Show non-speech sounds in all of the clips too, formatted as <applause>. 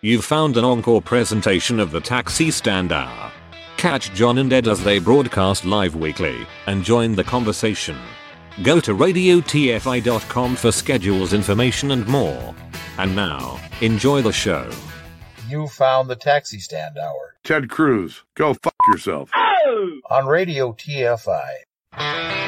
You've found an encore presentation of the Taxi Stand Hour. Catch John and Ed as they broadcast live weekly and join the conversation. Go to radiotfi.com for schedules, information, and more. And now, enjoy the show. You found the Taxi Stand Hour Ted Cruz, go fuck yourself. on Radio TFI.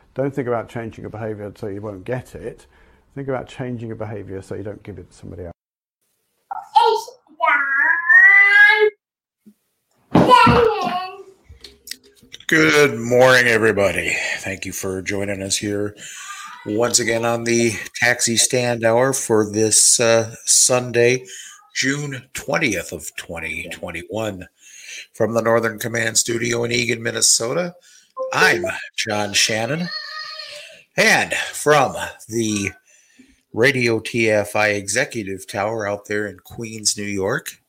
Don't think about changing a behaviour so you won't get it. Think about changing a behaviour so you don't give it to somebody else. Good morning, everybody. Thank you for joining us here once again on the Taxi Stand Hour for this uh, Sunday, June 20th of 2021. From the Northern Command Studio in Eagan, Minnesota, I'm John Shannon. And from the Radio TFI Executive Tower out there in Queens, New York,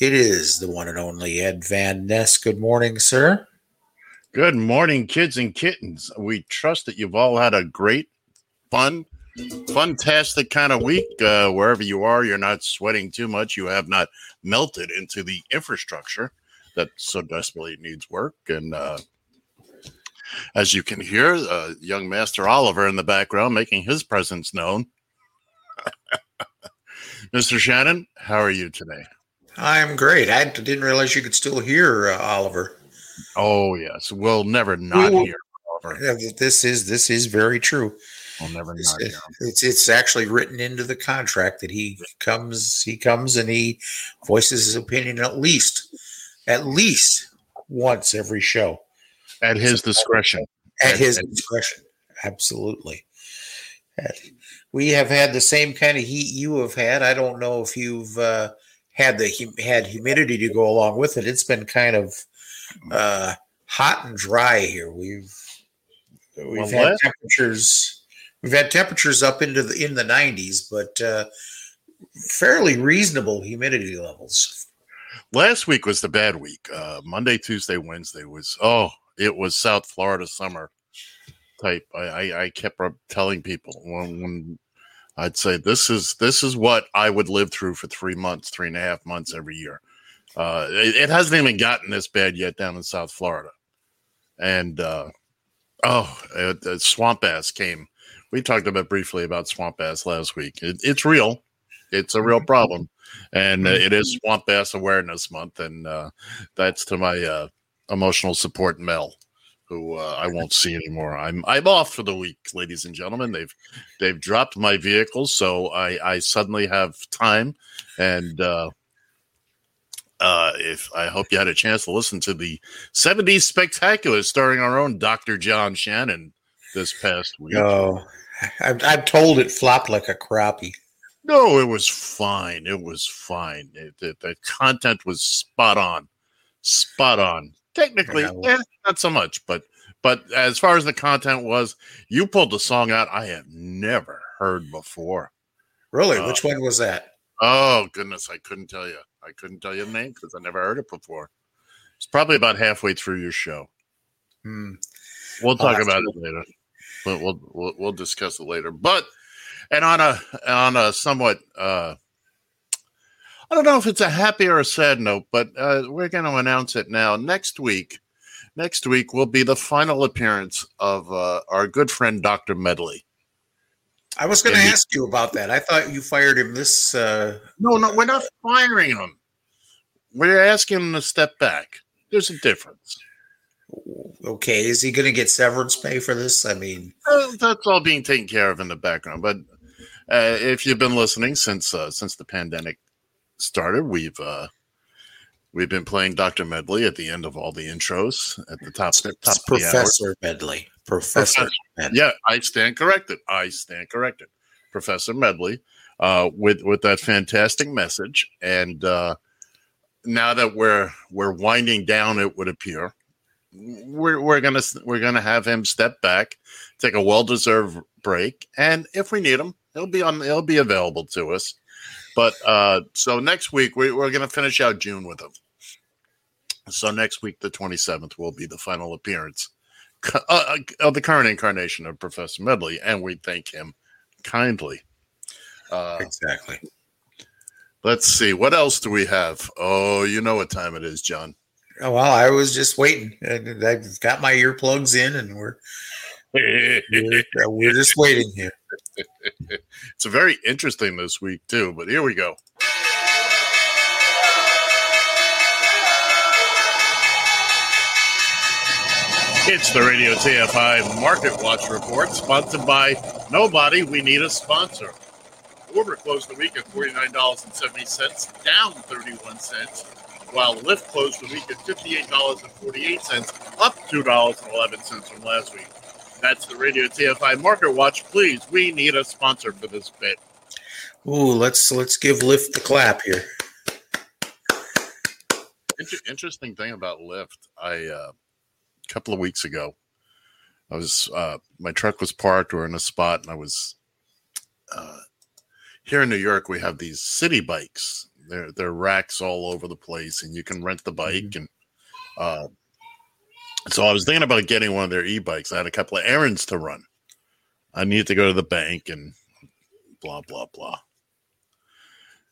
it is the one and only Ed Van Ness. Good morning, sir. Good morning, kids and kittens. We trust that you've all had a great, fun, fantastic kind of week. Uh, wherever you are, you're not sweating too much. You have not melted into the infrastructure that so desperately needs work. And uh, as you can hear, uh, young Master Oliver in the background making his presence known. <laughs> Mr. Shannon, how are you today? I'm great. I didn't realize you could still hear uh, Oliver. Oh, yes. We'll never not will- hear Oliver. This is this is very true. We'll never It's, not hear it's it's actually written into the contract that he comes he comes and he voices his opinion at least at least once every show At his discretion. at And- his and- discretion. Absolutely. We have had the same kind of heat you have had. I don't know if you've uh, had the had humidity to go along with it. It's been kind of uh, hot and dry here. We've we've Well, had temperatures. We've had temperatures up into the in the 90s, but uh, fairly reasonable humidity levels. last week was the bad week. Uh, Monday, Tuesday, Wednesday was oh, it was South Florida summer type. I, I, I kept telling people when, when I'd say this is this is what I would live through for three months, three and a half months every year. Uh, it, it hasn't even gotten this bad yet down in South Florida, and uh, oh, it, uh, swamp ass came. We talked about briefly about swamp ass last week. It, it's real. It's a real problem and uh, it is Swamp Bass Awareness Month, and uh, that's to my uh, emotional support Mel, who uh, I <laughs> won't see anymore. I'm I'm off for the week, ladies and gentlemen. They've they've dropped my vehicle, so I I suddenly have time, and uh, uh, if I hope you had a chance to listen to the '70s Spectacular starring our own Dr. John Shannon this past week. No, I'm, I'm told it flopped like a crappie. No, it was fine. It was fine. It, it- the content was spot on, spot on. Technically, Yeah. eh, not so much, but but as far as the content was, you pulled the song out I have never heard before. Really, Uh, which one was that? Oh goodness, I couldn't tell you. I couldn't tell you the name because I never heard it before. It's probably about halfway through your show. Hmm. We'll talk have about it later. But we'll, we'll we'll discuss it later. But and on a on a somewhat uh I don't know if it's a happy or a sad note, but uh, we're going to announce it now. Next week, next week will be the final appearance of uh, our good friend Doctor Medley. I was going to ask you about that. I thought you fired him this. Uh, No, no, we're not firing him. We're asking him to step back. There's a difference. okay, is he going to get severance pay for this? I mean, Uh, that's all being taken care of in the background. But uh, if you've been listening since uh, since the pandemic started, we've uh, we've been playing Dr. Medley at the end of all the intros at the top, top It's hour. Professor Medley. Professor Professor. Medley. Yeah, I stand corrected. I stand corrected. Professor Medley, uh, with with that fantastic message, and uh, now that we're we're winding down, it would appear we're we're gonna we're gonna have him step back, take a well deserved break, and if we need him, he'll be on. He'll be available to us. But uh, so next week we, we're gonna finish out June with him. So next week, the twenty seventh, will be the final appearance uh, of the current incarnation of Professor Medley, and we thank him kindly. Uh, Exactly. let's see, what else do we have? Oh, you know what time it is, John. Oh, well, I was just waiting. And I've got my earplugs in, and we're <laughs> we're, we're just waiting here. It's very interesting this week too, but here we go. It's the Radio TFI Market Watch Report, sponsored by Nobody. We need a sponsor. Uber closed the week at $49.70, down 31 cents, while Lyft closed the week at $58.48, up $2.11 from last week. That's the Radio TFI Market Watch. Please, we need a sponsor for this bit. Ooh, let's let's give Lyft the clap here. Inter- interesting thing about Lyft, I uh, a couple of weeks ago, I was uh, my truck was parked or in a spot, and I was uh, here in New York. We have these city bikes. They're they're racks all over the place, and you can rent the bike. And uh, so I was thinking about getting one of their e-bikes. I had a couple of errands to run. I needed to go to the bank and blah blah blah.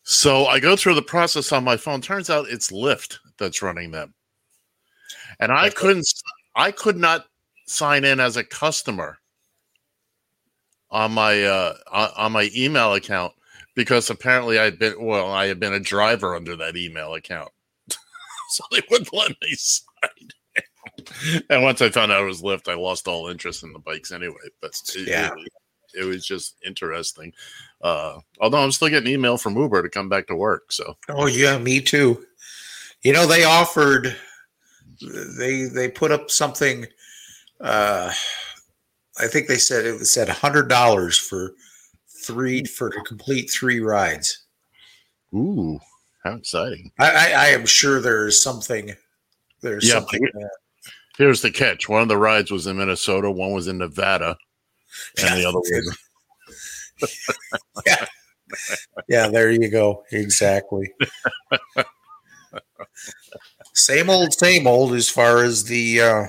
So I go through the process on my phone. Turns out it's Lyft that's running them, and I couldn't. I could not sign in as a customer on my uh, on on my email account because apparently I'd been well, I had been a driver under that email account, <laughs> so they wouldn't let me sign. <laughs> and once I found out it was Lyft, I lost all interest in the bikes anyway. But it, Yeah. it, it was just interesting. Uh, although I'm still getting email from Uber to come back to work. So Oh yeah, me too. You know, they offered they they put up something uh I think they said it was said hundred dollars for three for to complete three rides. ooh, how exciting! I, I, I am sure there's something there's Yeah, something there. Here's the catch: one of the rides was in Minnesota, one was in Nevada, and the other <laughs> was Yeah, yeah, there you go. Exactly. same old, same old as far as the uh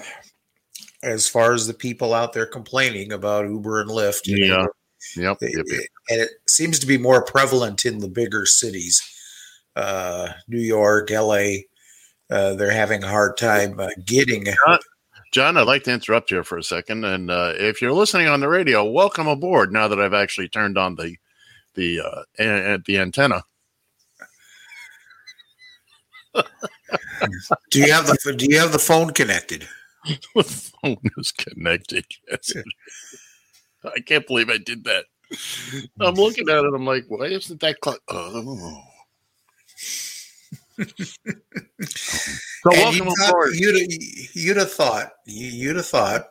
as far as the people out there complaining about Uber and Lyft. know. yeah, yep, yep. and it seems to be more prevalent in the bigger cities, uh, New York, LA. Uh, they're having a hard time uh, getting. <laughs> John, I'd like to interrupt here for a second, and uh, if you're listening on the radio, welcome aboard. Now that I've actually turned on the the uh, the antenna. <laughs> Do you have the Do you have the phone connected? <laughs> the phone is connected. Yes. I can't believe I did that. I'm looking at it. I'm like, why isn't that? Cl- oh. So And welcome you thought- aboard. You'd, you'd have thought. You, you'd have thought.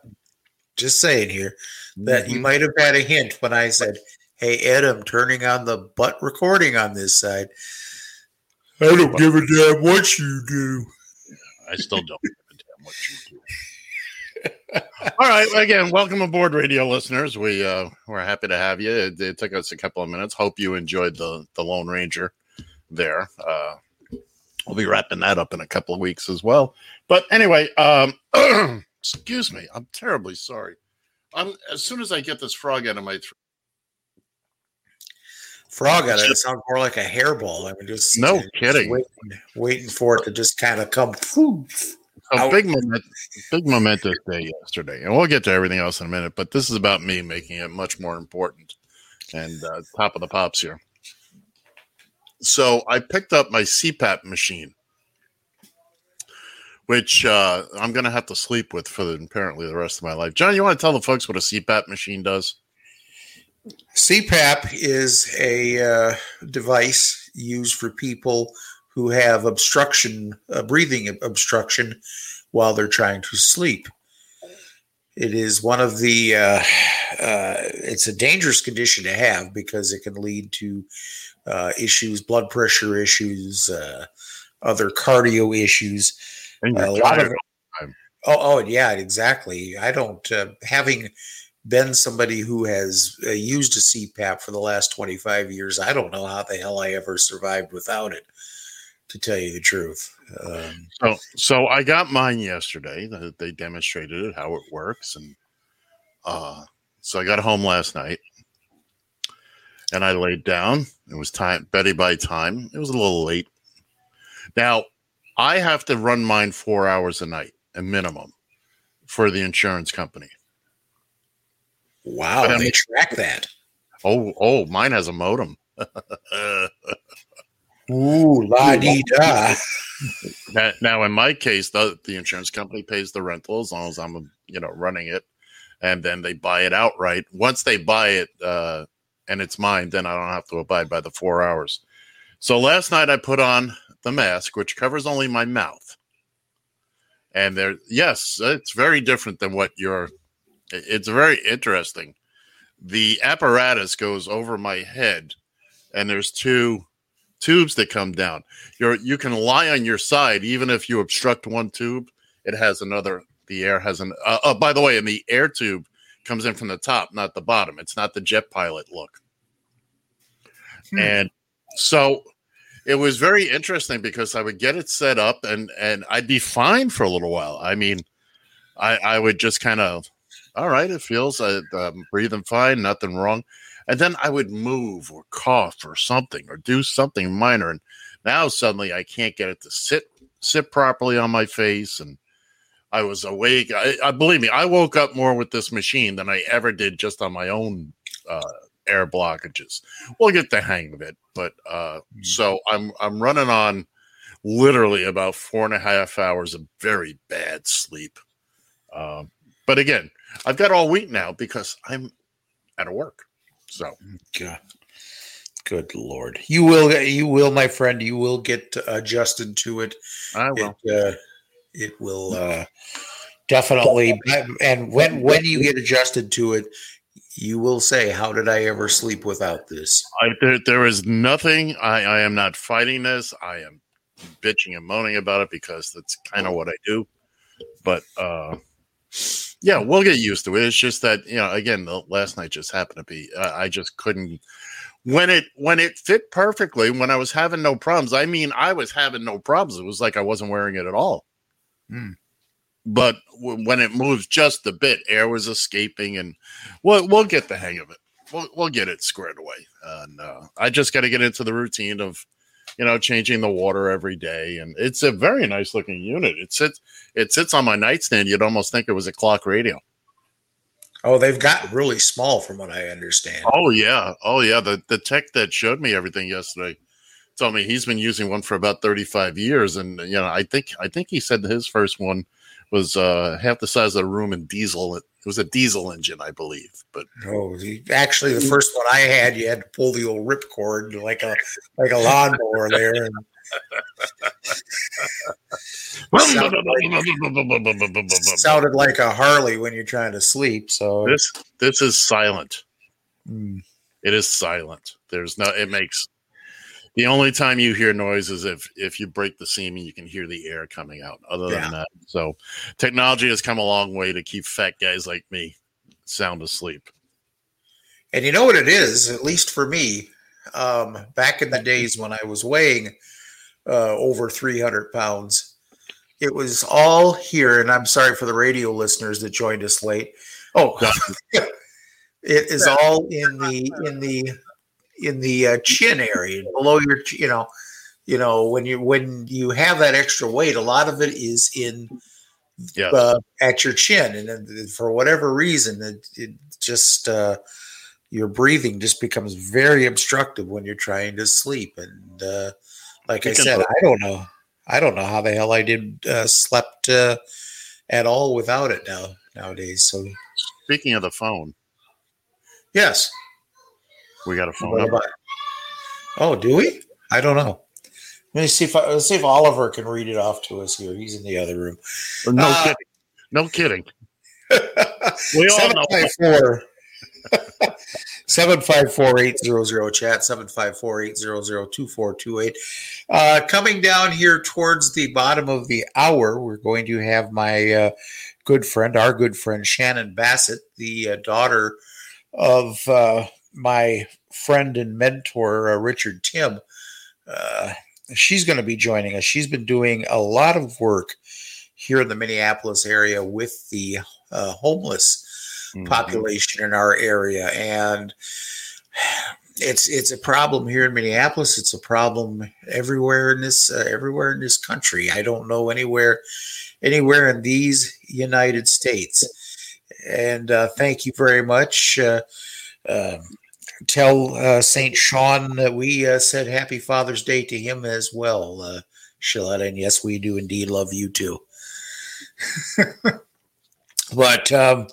Just saying here that you Mhm. might have had a hint when I said, "Hey Ed, I'm turning on the butt recording on this side." I don't give a damn what you do. I still don't give a damn what you do. <laughs> All right. Again, welcome aboard, radio listeners. We uh, we're happy to have you. It, it took us a couple of minutes. Hope you enjoyed the the Lone Ranger there. Uh, we'll be wrapping that up in a couple of weeks as well. But anyway, um, <clears throat> excuse me. I'm terribly sorry. I'm as soon as I get this frog out of my throat. Frog on it. It sounds more like a hairball. I mean, just No just kidding. waiting, waiting for it to just kind of come. poof. A Out. big moment, big momentous day yesterday, and we'll get to everything else in a minute. But this is about me making it much more important. And uh, top of the pops here. So I picked up my CPAP machine, which uh, I'm going to have to sleep with for the, apparently the rest of my life. John, you want to tell the folks what a CPAP machine does? CPAP is a uh, device used for people who have obstruction, uh, breathing obstruction, while they're trying to sleep. It is one of the. Uh, uh, it's a dangerous condition to have because it can lead to uh, issues, blood pressure issues, uh, other cardio issues. And a lot of. Oh, oh, yeah, exactly. I don't uh, having been somebody who has uh, used a CPAP for the last 25 years. I don't know how the hell I ever survived without it. To tell you the truth, um, So, so I got mine yesterday. Th- They demonstrated it how it works, and uh, so I got home last night, and I laid down. It was time Betty by time. It was a little late. Now I have to run mine four hours a night, a minimum, for the insurance company. wow, they track that. Oh, oh, mine has a modem. <laughs> Ooh, la di da. <laughs> Now, now, in my case, the the insurance company pays the rental as long as I'm, you know, running it, and then they buy it outright. Once they buy it uh, and it's mine, then I don't have to abide by the four hours. So last night I put on the mask, which covers only my mouth, and there, yes, it's very different than what you're. It's very interesting. The apparatus goes over my head, and there's two tubes that come down you're you can lie on your side even if you obstruct one tube it has another the air has an uh, uh, by the way in the air tube comes in from the top not the bottom. It's not the jet pilot look. Hmm. and so it was very interesting because i would get it set up and and i'd be fine for a little while. I mean i i would just kind of all right it feels uh, i'm breathing fine nothing wrong. And then i would move or cough or something or do something minor and now suddenly I can't get it to sit sit properly on my face, and I was awake. I, I believe me, I woke up more with this machine than I ever did just on my own uh, air blockages. We'll get the hang of it, but uh, so I'm I'm running on literally about four and a half hours of very bad sleep. Um, but again, I've got all week now because I'm out of work. So God. Good lord, you will, you will, my friend, you will get adjusted to it. I will. It, uh, it will uh, definitely. <laughs> And when when you get adjusted to it, you will say, "How did I ever sleep without this?" I, there, there is nothing. I, I am not fighting this. I am bitching and moaning about it because that's kind of what I do. But uh, yeah, we'll get used to it. It's just that you know, again, the last night just happened to be. Uh, I just couldn't when it when it fit perfectly. When I was having no problems, I mean, I was having no problems. It was like I wasn't wearing it at all. Hmm. But w- when it moves just a bit, air was escaping, and we'll we'll get the hang of it we'll, we'll get it squared away. And uh, I just got to get into the routine of, you know, changing the water every day. And it's a very nice looking unit. It sits, it sits on my nightstand. You'd almost think it was a clock radio. Oh, they've gotten really small, from what I understand. Oh yeah, oh yeah. The the tech that showed me everything yesterday told me he's been using one for about thirty five years, and you know, I think I think he said his first one was uh, half the size of the room and diesel. It was a diesel engine, I believe. But Oh, the- actually, the first one I had, you had to pull the old ripcord like a like a lawnmower there. And sounded like a Harley when you're trying to sleep. So this this is silent. Mm. It is silent. There's no. It makes the only time you hear noise is if if you break the seam and you can hear the air coming out. Other Yeah. than that, so technology has come a long way to keep fat guys like me sound asleep. And you know what it is, at least for me, um, back in the <laughs> days when I was weighing uh, over 300 pounds, it was all here. And I'm sorry for the radio listeners that joined us late. Oh, <laughs> it is all in the in the in the uh, chin area below your, you know, you know when you when you have that extra weight, a lot of it is in Yes. uh, at your chin, and then for whatever reason, it, it just uh, your breathing just becomes very obstructive when you're trying to sleep. And uh, like I said, I don't know, I don't know how the hell I did uh, slept uh, at all without it now nowadays. So Speaking of the phone, yes, We got a phone number. Oh, do we? I don't know. Let me see if I, let's see if Oliver can read it off to us here. He's in the other room. No Uh, kidding. No kidding. <laughs> We all know. 754 <laughs> 754 800 chat 754 800 2428. Uh, coming down here towards the bottom of the hour, we're going to have my uh, good friend, our good friend Shannon Bassett, the uh, daughter of uh, my friend and mentor, uh, Richard Tim. Uh, she's going to be joining us. She's been doing a lot of work here in the Minneapolis area with the uh, homeless Mhm. population in our area, and it's it's a problem here in Minneapolis. It's a problem everywhere in this uh, everywhere in this country. I don't know anywhere anywhere in these United States. And uh, thank you very much. Uh, um tell uh, Saint Sean that we uh, said Happy Father's Day to him as well, uh, Shaletta. And yes, we do indeed love you too. <laughs> but um,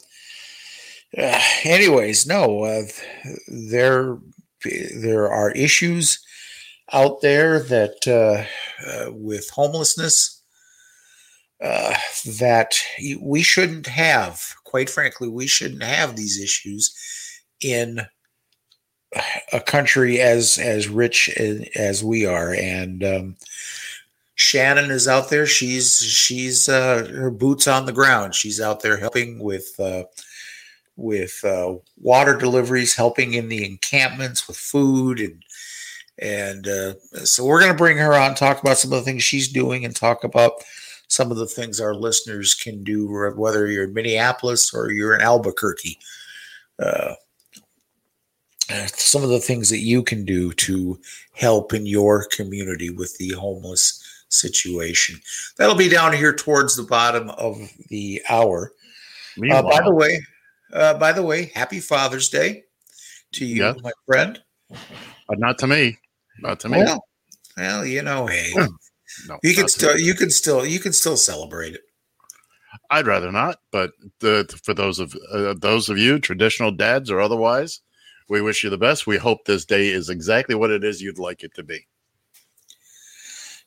<sighs> anyways, no, uh, there there are issues out there that uh, uh, with homelessness uh, that we shouldn't have. Quite frankly, we shouldn't have these issues in a country as as rich as, we are. And um, Shannon is out there. She's she's uh, her boots on the ground. She's out there helping with uh, with uh, water deliveries, helping in the encampments with food and and uh, so we're going to bring her on, talk about some of the things she's doing, and talk about some of the things our listeners can do, whether you're in Minneapolis or you're in Albuquerque. Uh, some of the things that you can do to help in your community with the homeless situation. That'll be down here towards the bottom of the hour. Uh, by the way, uh, by the way, happy Father's Day to you, Yes. my friend. but not to me. Not to me. Well, well, you know, hey, no, you can still, you can still, you can still celebrate it. I'd rather not. But the, for those of uh, those of you, traditional dads or otherwise, we wish you the best. We hope this day is exactly what it is you'd like it to be.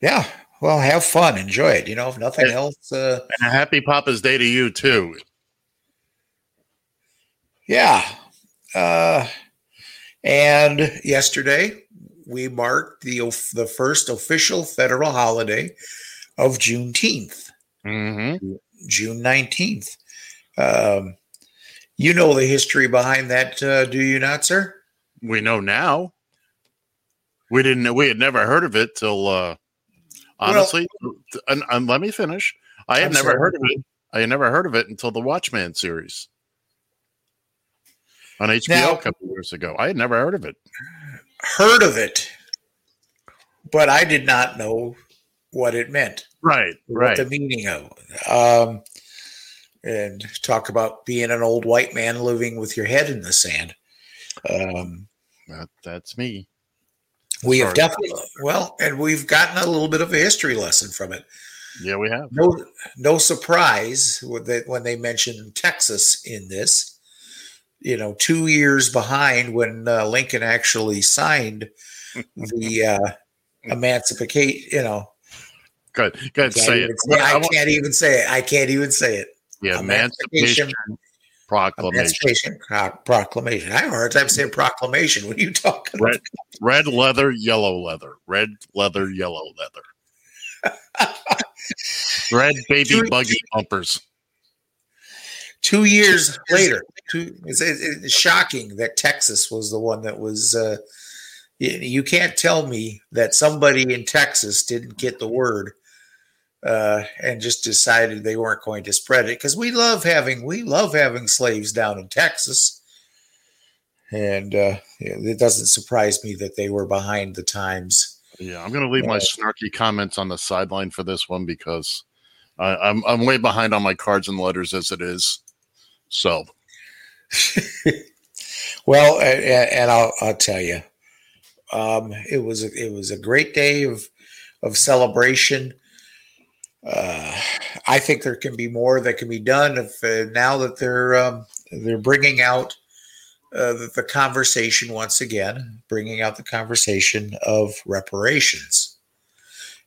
Yeah. Well, have fun, enjoy it. You know, if nothing Yeah. else, uh, And a happy Papa's Day to you too. yeah. Uh, and yesterday we marked the the first official federal holiday of Juneteenth. Mm-hmm. June 19th. Um, you know the history behind that, uh, do you not, sir? We know now. We didn't. know We had never heard of it till. Uh, honestly, and, and let me finish. I had I'm never sorry. heard of it. I had never heard of it until the Watchmen series on HBO Now- a couple years ago. I had never heard of it. Heard of it, but I did not know what it meant, Right, what right. the meaning of. Um, and talk about being an old white man living with your head in the sand. Um, That, that's me. we have Sorry. definitely, well, and we've gotten a little bit of a history lesson from it. Yeah, we have. no no surprise that when they mentioned Texas in this. You know, two years behind when uh, Lincoln actually signed <laughs> the uh, emancipation. You know, Good. Good. can't Say even it. say- I, I want- can't even say it. I can't even say it. Yeah, Emancipation- Emancipation Proclamation. Emancipation Pro- Proclamation. I have a hard time saying proclamation when you talk. about Red, red leather, yellow leather. Red leather, yellow leather. <laughs> Red baby buggy bumpers. two years later. Two, it's, it's shocking that Texas was the one that was. Uh, you can't tell me that somebody in Texas didn't get the word uh, and just decided they weren't going to spread it because we love having we love having slaves down in Texas, and uh, it doesn't surprise me that they were behind the times. Yeah, I'm going to leave my snarky comments on the sideline for this one because I, I'm I'm way behind on my cards and letters as it is. So <laughs> Well, a- a- and I'll, I'll tell you, um, it was a, it was a great day of of celebration. Uh, I think there can be more that can be done if uh, now that they're um, they're bringing out uh, the, the conversation once again, bringing out the conversation of reparations,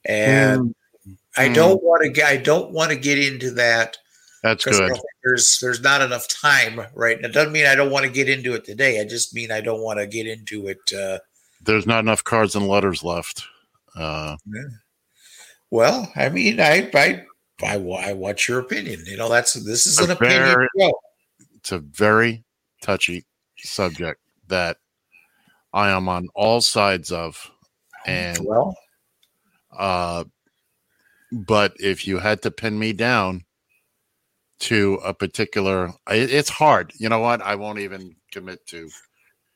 and I Mm. don't want to get I don't want to get into that That's good. there's there's not enough time right. And it doesn't mean I don't want to get into it today. I just mean I don't want to get into it. Uh, There's not enough cards and letters left. Uh, well, I mean, I I I, I want your opinion. You know, that's this is an A opinion. show. it's a very touchy subject that I am on all sides of. And Well, uh, but if you had to pin me down to a particular, it's hard. You know what? I won't even commit to.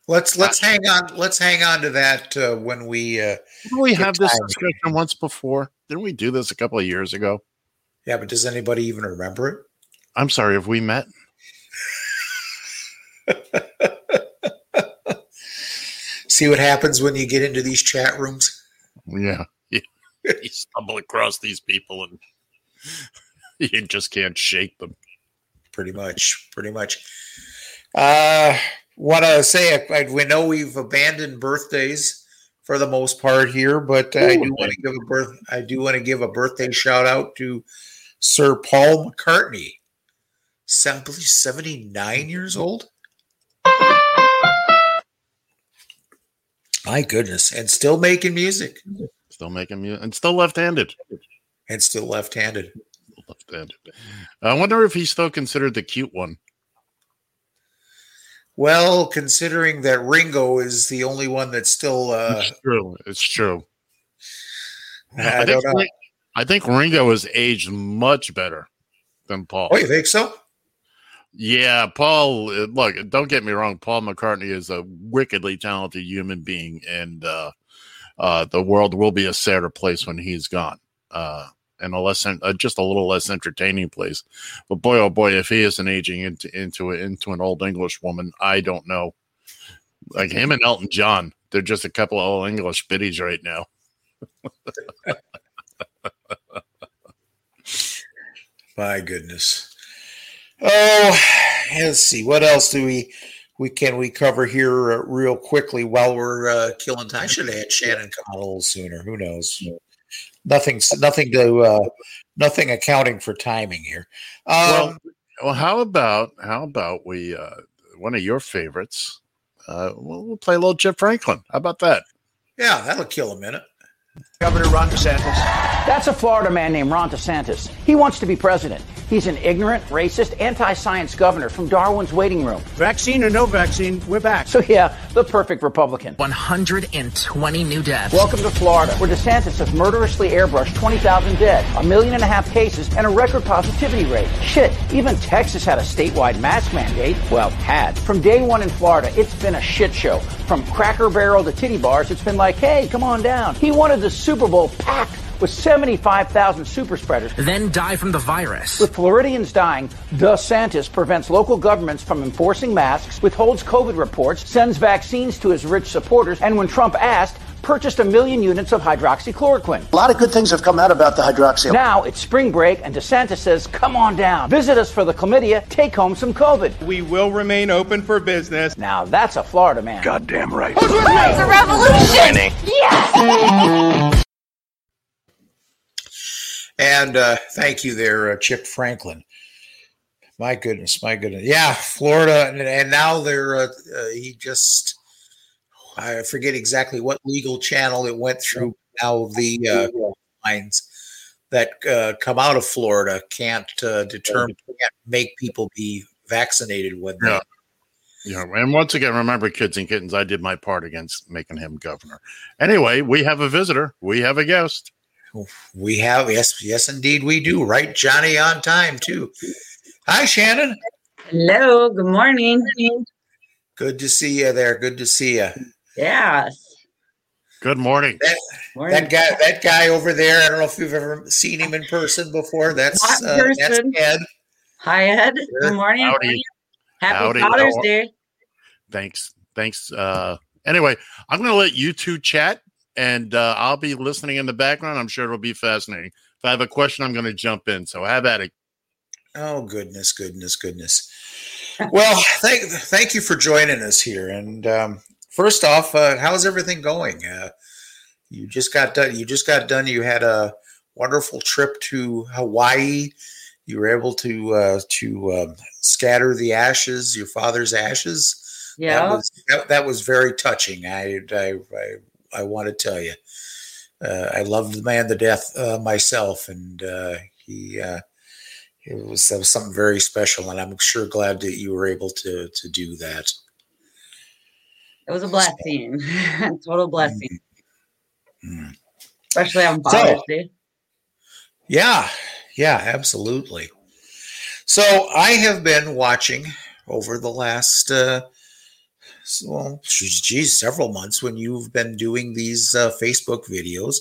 Let's let's hang on. Let's hang on to that uh, when we. Uh, Didn't we have this discussion once before? Didn't we do this a couple of years ago? yeah, but does anybody even remember it? I'm sorry, have we met? <laughs> See what happens when you get into these chat rooms. Yeah. <laughs> you stumble across these people and <laughs> you just can't shake them. pretty much pretty much uh want I say I, I- we know we've abandoned birthdays for the most part here but i do want to give a birth i do want to give a birthday shout out to sir paul mccartney Se- I believe 79 years old my goodness and still making music Still making music and still left-handed. and still left-handed Left-handed. I wonder if he's still considered the cute one. Well considering that ringo is the only one that's still uh it's true. It's true. i, think don't know I think Ringo has aged much better than Paul. oh you think so Yeah, Paul. Look, don't get me wrong. Paul McCartney is a wickedly talented human being, and uh, uh, the world will be a sadder place when he's gone, uh, and a less, uh, just a little less entertaining place. But boy, oh boy, if he isn't aging into into into an old English woman, I don't know. Like him and Elton John, they're just a couple of old English biddies right now. <laughs> My goodness. Oh, let's see. What else do we we can we cover here uh, real quickly while we're uh, killing time? I should have had Shannon come on a little sooner. Who knows? Nothing. Nothing to. Uh, nothing accounting for timing here. Um, Well, well, how about how about we uh, one of your favorites? Uh, we'll, we'll play a little Jeff Franklin. How about that? yeah, that'll kill a minute. Governor Ron DeSantis. That's a Florida man named Ron DeSantis. He wants to be president. He's an ignorant, racist, anti science governor from Darwin's waiting room. Vaccine or no vaccine, we're back. So, yeah, the perfect Republican. 120 new deaths. Welcome to Florida, where DeSantis has murderously airbrushed 20,000 dead, a million and a half cases, and a record positivity rate. Shit, even Texas had a statewide mask mandate. Well, had. From day one in Florida, it's been a shit show. From Cracker Barrel to titty bars, it's been like, hey, come on down. He wanted the Super Bowl packed with 75,000 super spreaders. Then die from the virus. With Floridians dying, DeSantis prevents local governments from enforcing masks, withholds COVID reports, sends vaccines to his rich supporters, and when Trump asked, purchased a million units of hydroxychloroquine. A lot of good things have come out about the hydroxy. Now it's spring break, and DeSantis says, come on down. Visit us for the chlamydia, take home some COVID. We will remain open for business. Now that's a Florida man. Goddamn right. It's a revolution! And uh, thank you there, uh, Chip Franklin. My goodness, my goodness. Yeah, Florida, and, and now they're uh, uh, he just I forget exactly what legal channel it went through. Now the uh, lines that uh, come out of Florida can't uh, determine can't make people be vaccinated when they Yeah. Yeah, and once again, remember, kids and kittens, I did my part against making him governor. Anyway, we have a visitor. We have a guest. We have yes yes indeed we do right Johnny on time too. Hi Shannon, Hello, good morning. good to see you there. Good to see you. Yes. Good morning. That Morning. that guy that guy over there. I don't know if you've ever seen him in person before. That's Not uh, that's. Ed. Hi, Ed. Good morning. Howdy. Happy Howdy. Father's Day. Thanks. Thanks. Uh, anyway, I'm going to let you two chat, and uh, I'll be listening in the background. I'm sure it'll be fascinating. If I have a question, I'm going to jump in. So have at it. Oh goodness, goodness, goodness. Well, thank thank you for joining us here. And um, first off, uh, how's everything going? Uh, you just got done. You just got done. You had a wonderful trip to Hawaii. You were able to uh, to um, scatter the ashes, your father's ashes. Yeah. that was that, that was very touching. I I I, I want to tell you, uh, I love the man to death uh, myself, and uh, he uh, it was that was something very special, and I'm sure glad that you were able to to do that. It was a blessing. <laughs> Total blessing. Mm. Especially on So- Day. Yeah, yeah, absolutely. So I have been watching over the last, uh, well, geez, several months when you've been doing these uh, Facebook videos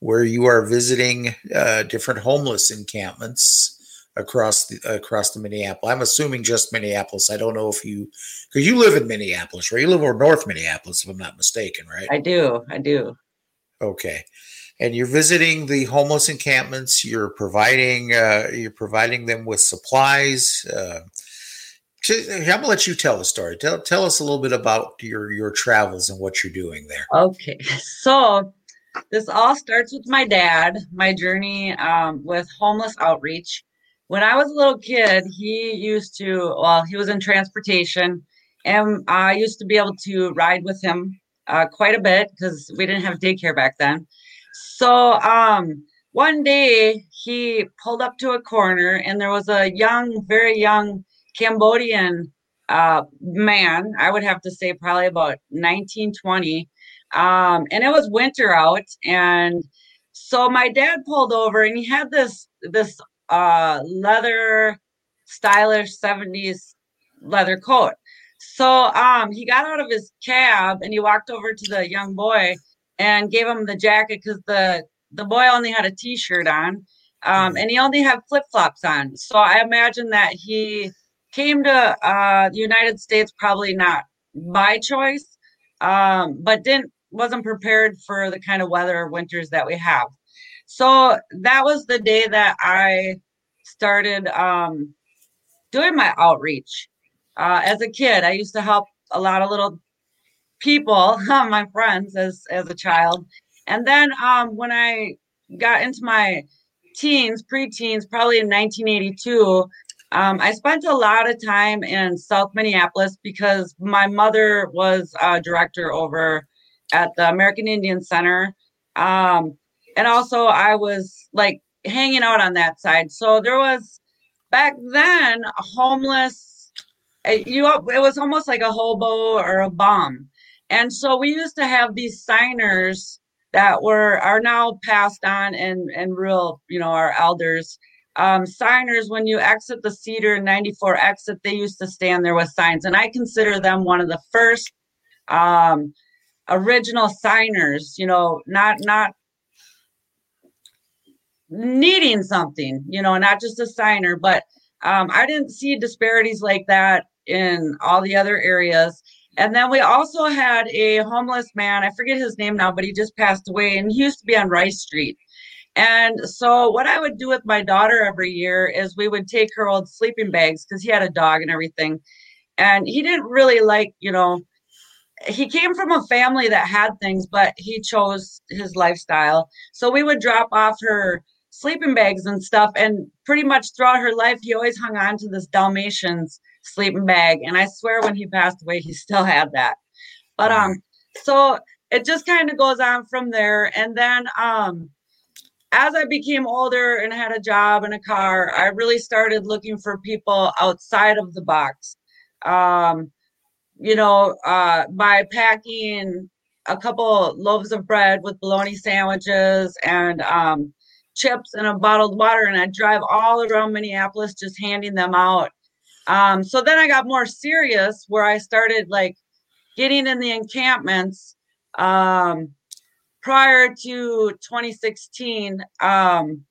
where you are visiting uh, different homeless encampments across the across the Minneapolis. I'm assuming just Minneapolis. I don't know if you because you live in Minneapolis, right? You live over North Minneapolis, if I'm not mistaken, right? I do. I do. Okay. And you're visiting the homeless encampments. You're providing uh, you're providing them with supplies. Uh, I'm gonna let you tell the story. Tell tell us a little bit about your your travels and what you're doing there. Okay. So this all starts with my dad, my journey um, with homeless outreach. When I was a little kid, he used to, well, he was in transportation, and I used to be able to ride with him uh, quite a bit because we didn't have daycare back then. So um, one day he pulled up to a corner, and there was a young, very young Cambodian uh, man. I would have to say probably about 1920. um, and it was winter out and so my dad pulled over and he had this this uh leather stylish 70s leather coat so um he got out of his cab and he walked over to the young boy and gave him the jacket because the the boy only had a t-shirt on um, and he only had flip-flops on so i imagine that he came to uh, the united states probably not by choice um, but didn't wasn't prepared for the kind of weather winters that we have. So that was the day that I started um, doing my outreach. Uh, as a kid, I used to help a lot of little people, <laughs> my friends, as as a child, and then um, when I got into my teens, preteens, probably in 1982. Um, I spent a lot of time in South Minneapolis because my mother was a director over at the American Indian Center. Um, and also, I was like hanging out on that side. So there was back then homeless. uh, You it was almost like a hobo or a bum, and so we used to have these signers that were are now passed on and and real you know our elders um, signers when you exit the cedar 94 exit they used to stand there with signs and i consider them one of the first um, original signers you know not not needing something you know not just a signer but um, i didn't see disparities like that in all the other areas. And then we also had a homeless man i forget his name now but he just passed away and he used to be on rice street and so what I would do with my daughter every year is we would take her old sleeping bags because he had a dog and everything. And he didn't really like, you know, he came from a family that had things, but he chose his lifestyle. So we would drop off her sleeping bags and stuff. And pretty much throughout her life, he always hung on to this Dalmatians sleeping bag. And I swear when he passed away, he still had that. But um, so it just kind of goes on from there. And then um as I became older and had a job and a car, I really started looking for people outside of the box. Um, you know, uh, by packing a couple loaves of bread with bologna sandwiches and um, chips and a bottled water, and I'd drive all around Minneapolis just handing them out. Um, so then I got more serious where I started like getting in the encampments. Um, prior to 2016 um,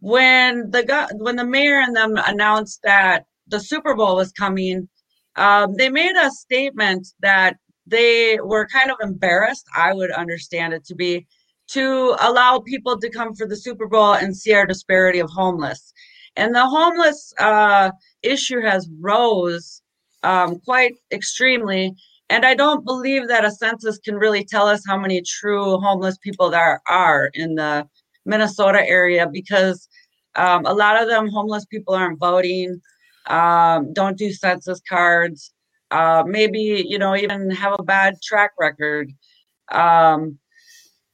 when the when the mayor and them announced that the super bowl was coming um, they made a statement that they were kind of embarrassed i would understand it to be to allow people to come for the super bowl and see our disparity of homeless and the homeless uh, issue has rose um, quite extremely. And I don't believe that a census can really tell us how many true homeless people there are in the Minnesota area because um, a lot of them homeless people aren't voting, um, don't do census cards, uh, maybe you know even have a bad track record. Um,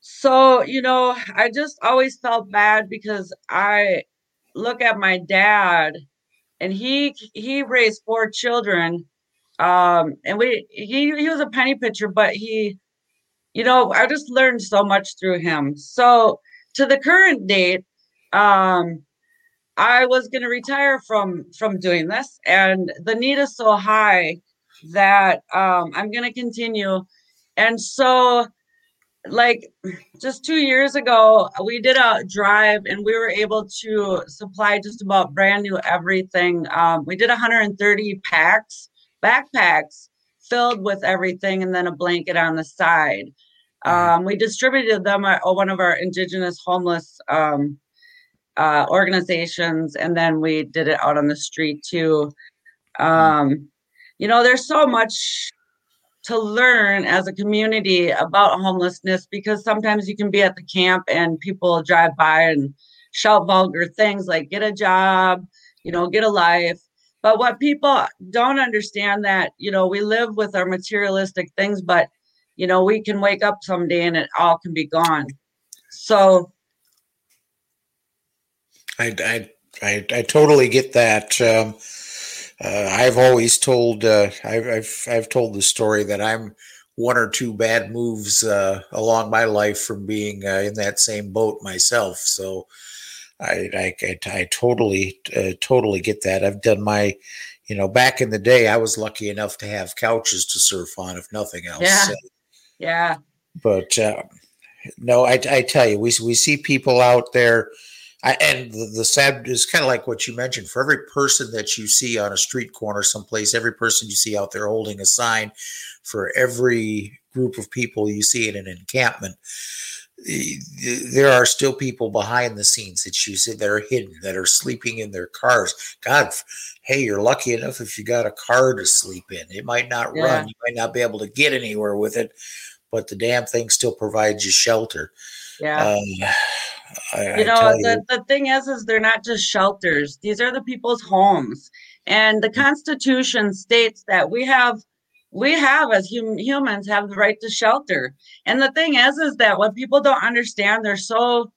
so you know, I just always felt bad because I look at my dad, and he he raised four children, um, and we he he was a penny pitcher, but he, you know, I just learned so much through him. So to the current date, um, I was going to retire from from doing this, and the need is so high that um, I'm going to continue. And so, like just two years ago, we did a drive, and we were able to supply just about brand new everything. Um, we did 130 packs, backpacks filled with everything, and then a blanket on the side. Um, we distributed them at one of our indigenous homeless um, uh, organizations, and then we did it out on the street too. Um, you know, there's so much to learn as a community about homelessness because sometimes you can be at the camp and people drive by and shout vulgar things like get a job, you know, get a life. But what people don't understand that, you know, we live with our materialistic things, but you know, we can wake up someday and it all can be gone. So I, I, I, I totally get that. Um, uh, I've always told, uh, I've, I've, I've told the story that I'm one or two bad moves uh, along my life from being uh, in that same boat myself. So I, I, I, I totally, uh, totally get that. I've done my, you know, back in the day, I was lucky enough to have couches to surf on, if nothing else. Yeah. So, yeah. but uh, no, I, I tell you, we we see people out there, I, and the, the sad is kind of like what you mentioned. For every person that you see on a street corner someplace, every person you see out there holding a sign, for every group of people you see in an encampment, there are still people behind the scenes that you see that are hidden, that are sleeping in their cars. God, hey, you're lucky enough if you got a car to sleep in. It might not Yeah. run, you might not be able to get anywhere with it, but the damn thing still provides you shelter. Yeah. Um, I, you know the, the thing is is they're not just shelters these are the people's homes and the constitution states that we have we have as hum- humans have the right to shelter. And the thing is is that what people don't understand they're so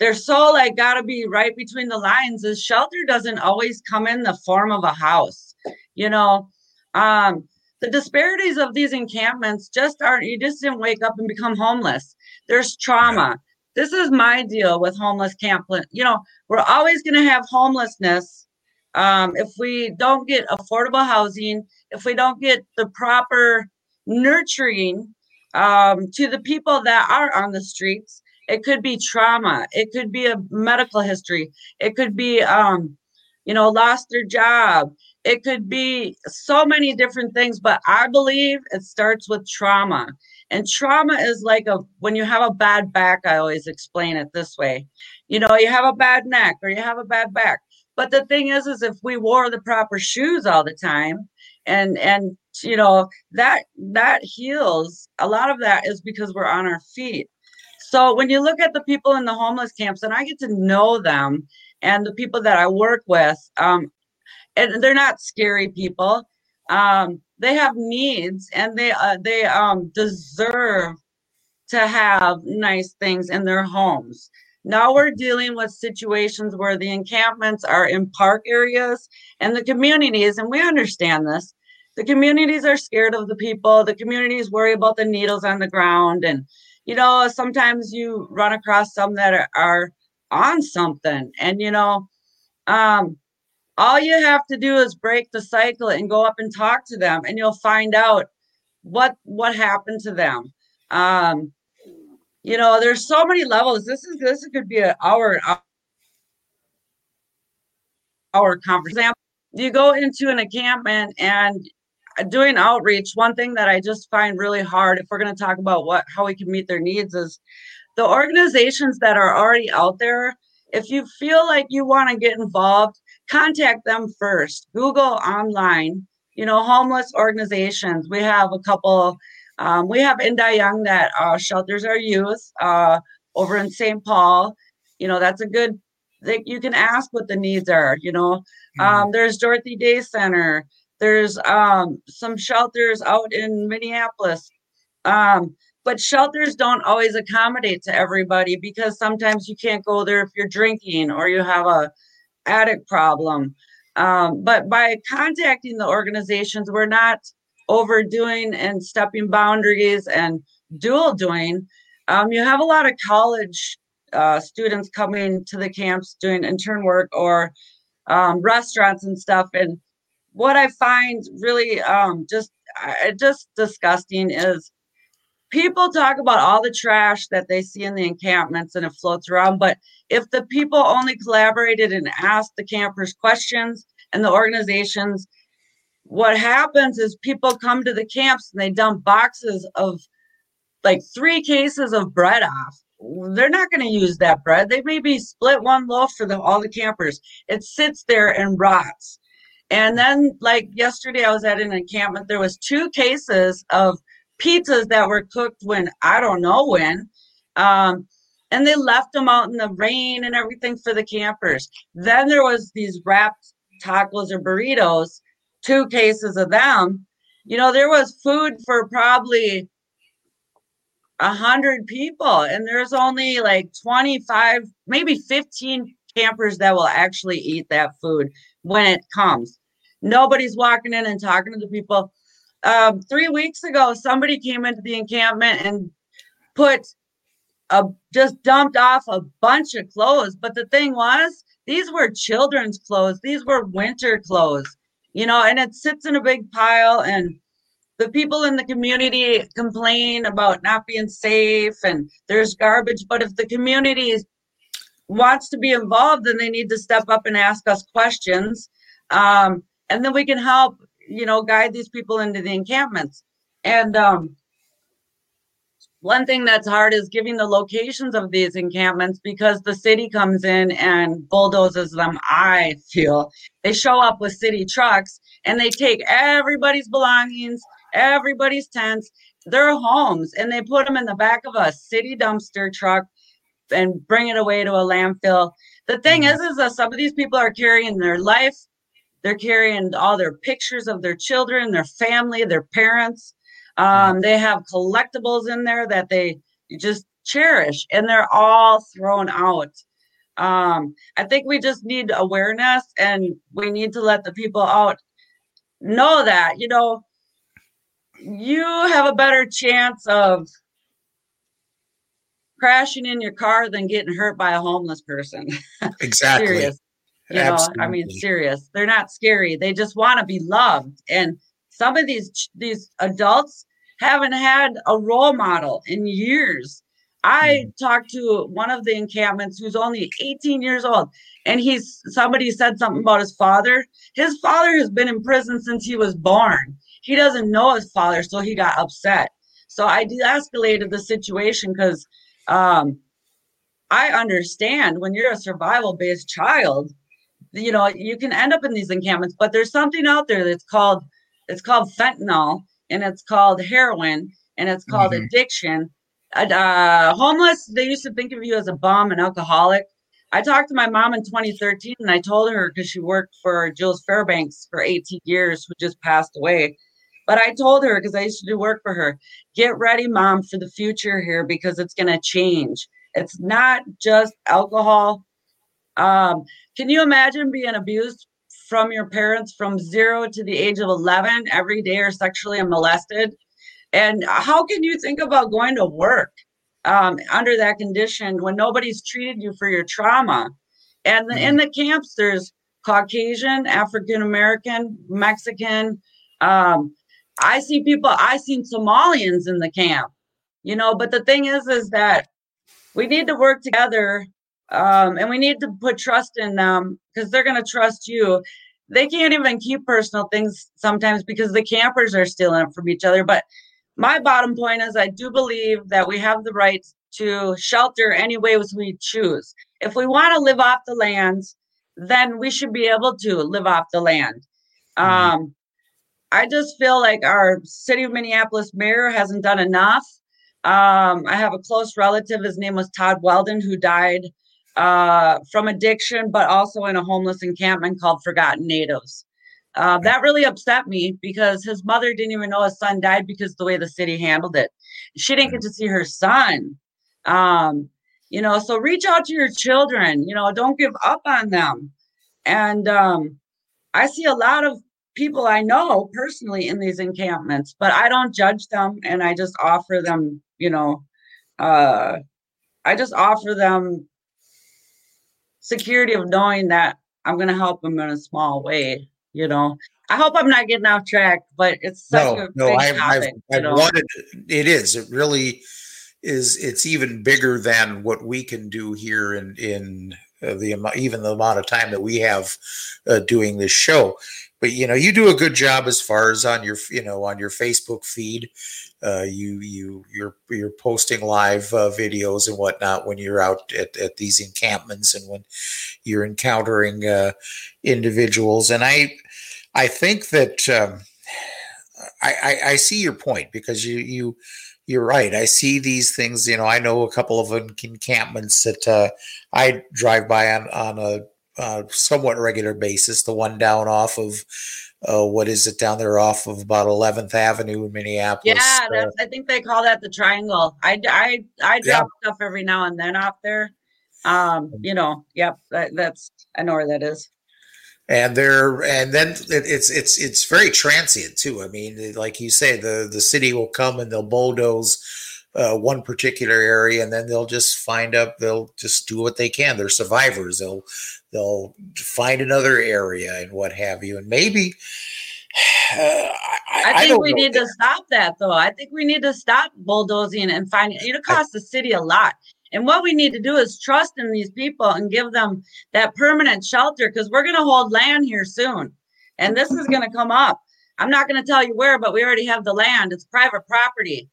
they're so like got to be right between the lines is shelter doesn't always come in the form of a house you know? Um the disparities of these encampments just aren't you just didn't wake up and become homeless. There's trauma. This is my deal with homeless camp you know we're always going to have homelessness um, if we don't get affordable housing if we don't get the proper nurturing um, to the people that are on the streets it could be trauma it could be a medical history it could be um, you know lost their job it could be so many different things but i believe it starts with trauma. And trauma is like a when you have a bad back i always explain it this way. You know you have a bad neck or you have a bad back but the thing is is if we wore the proper shoes all the time and and you know that that heals a lot of that is because we're on our feet. So when you look at the people in the homeless camps and i get to know them and the people that i work with um, and they're not scary people. Um, they have needs and they uh, they um, deserve to have nice things in their homes now we're dealing with situations where the encampments are in park areas and the communities and we understand this. The communities are scared of the people. The communities worry about the needles on the ground. And you know sometimes you run across some that are, are on something and you know um all you have to do is break the cycle and go up and talk to them and you'll find out what what happened to them. Um you know there's so many levels this is this could be an hour hour conversation you go into an encampment and doing outreach one thing that i just find really hard if we're going to talk about what how we can meet their needs is the organizations that are already out there if you feel like you want to get involved contact them first. Google online, you know, homeless organizations. We have a couple. Um, we have Ain Dah Yung that uh, shelters our youth uh, over in St. Paul. You know, that's a good. They, you can ask what the needs are. You know, um, there's Dorothy Day Center. There's um, some shelters out in Minneapolis. Um, but shelters don't always accommodate to everybody because sometimes you can't go there if you're drinking or you have a addict problem. Um, but by contacting the organizations, we're not overdoing and stepping boundaries and dual doing. Um, you have a lot of college uh, students coming to the camps doing intern work or um, restaurants and stuff. And what I find really um, just uh, just disgusting is people talk about all the trash that they see in the encampments and it floats around. But if the people only collaborated and asked the campers questions and the organizations, what happens is people come to the camps and they dump boxes of like three cases of bread off. They're not going to use that bread. They maybe split one loaf for the, all the campers. It sits there and rots. And then, like yesterday, I was at an encampment. There was two cases of pizzas that were cooked when I don't know when. Um, and they left them out in the rain and everything for the campers. Then there was these wrapped tacos or burritos, two cases of them. You know, there was food for probably a hundred people, and there's only like 25, maybe 15 campers that will actually eat that food when it comes. Nobody's walking in and talking to the people um, three weeks ago, somebody came into the encampment and put a just dumped off a bunch of clothes. But the thing was, these were children's clothes. These were winter clothes, you know, and it sits in a big pile. And the people in the community complain about not being safe and there's garbage. But if the community wants to be involved, then they need to step up and ask us questions. Um, and then we can help you know, guide these people into the encampments. And um, one thing that's hard is giving the locations of these encampments because the city comes in and bulldozes them. I feel they show up with city trucks and they take everybody's belongings, everybody's tents, their homes, and they put them in the back of a city dumpster truck and bring it away to a landfill. The thing mm-hmm. is, is that some of these people are carrying their life they're carrying all their pictures of their children, their family, their parents. Um, they have collectibles in there that they just cherish, and they're all thrown out. Um, I think we just need awareness, and we need to let the people out know that you know you have a better chance of crashing in your car than getting hurt by a homeless person. <laughs> Exactly. Serious. You Absolutely. know, I mean, serious. They're not scary. They just want to be loved. And some of these these adults haven't had a role model in years. I mm. talked to one of the encampments who's only 18 years old, and he's somebody said something about his father. His father has been in prison since he was born. He doesn't know his father, so he got upset. So I de-escalated the situation because um, I understand when you're a survival-based child, you know you can end up in these encampments but there's something out there that's called it's called fentanyl and it's called heroin and it's called mm-hmm. addiction. Uh, homeless they used to think of you as a bum and alcoholic. I talked to my mom in 2013 and i told her because she worked for Juel Fairbanks for 18 years who just passed away. But i told her because i used to do work for her get ready mom for the future here because it's going to change. It's not just alcohol. Um, can you imagine being abused from your parents from zero to the age of 11 every day are sexually molested? And how can you think about going to work um, under that condition when nobody's treated you for your trauma? And the, in the camps, there's Caucasian, African American, Mexican. Um, I see people, I seen Somalians in the camp, you know, but the thing is, is that we need to work together um, and we need to put trust in them because they're going to trust you they can't even keep personal things sometimes because the campers are stealing it from each other but my bottom point is i do believe that we have the right to shelter any ways we choose if we want to live off the land then we should be able to live off the land. Mm-hmm. Um, I just feel like our city of Minneapolis mayor hasn't done enough. Um, I have a close relative. His name was Todd Weldon, who died uh, from addiction, but also in a homeless encampment called Forgotten Natives. Uh, that really upset me because his mother didn't even know his son died because the way the city handled it. She didn't get to see her son. Um, you know, so reach out to your children. You know, don't give up on them. And um, I see a lot of people I know personally in these encampments, but I don't judge them and I just offer them, you know, uh, I just offer them security of knowing that I'm going to help them in a small way, you know. I hope I'm not getting off track, but it's such no, a no, big I've, topic, I've know. wanted. It is. It really is. It's even bigger than what we can do here in in uh, the amo- even the amount of time that we have uh, doing this show. But you know, you do a good job as far as on your you know on your Facebook feed. Uh, you you you're you're posting live uh, videos and whatnot when you're out at, at these encampments and when you're encountering uh, individuals. And I I think that um, I, I I see your point because you you you're right. I see these things. You know, I know a couple of encampments that uh, I drive by on on a uh, somewhat regular basis. The one down off of uh, what is it down there off of about 11th Avenue in Minneapolis. Yeah, Uh, that's, I think they call that the triangle. I, I, I Yeah. drop stuff every now and then off there. Um, you know, yep, that, that's, I know where that is. and they're and then it, it's it's it's very transient too. I mean, like you say, the the city will come and they'll bulldoze uh, one particular area, and then they'll just find up. They'll just do what they can. They're survivors. They'll they'll find another area and what have you, and maybe. <sighs> Uh, I, I, I think don't we need to stop that though. I think we need to stop bulldozing and finding it costs the city a lot. And what we need to do is trust in these people and give them that permanent shelter because we're going to hold land here soon. And this is going to come up. I'm not going to tell you where, but we already have the land. It's private property.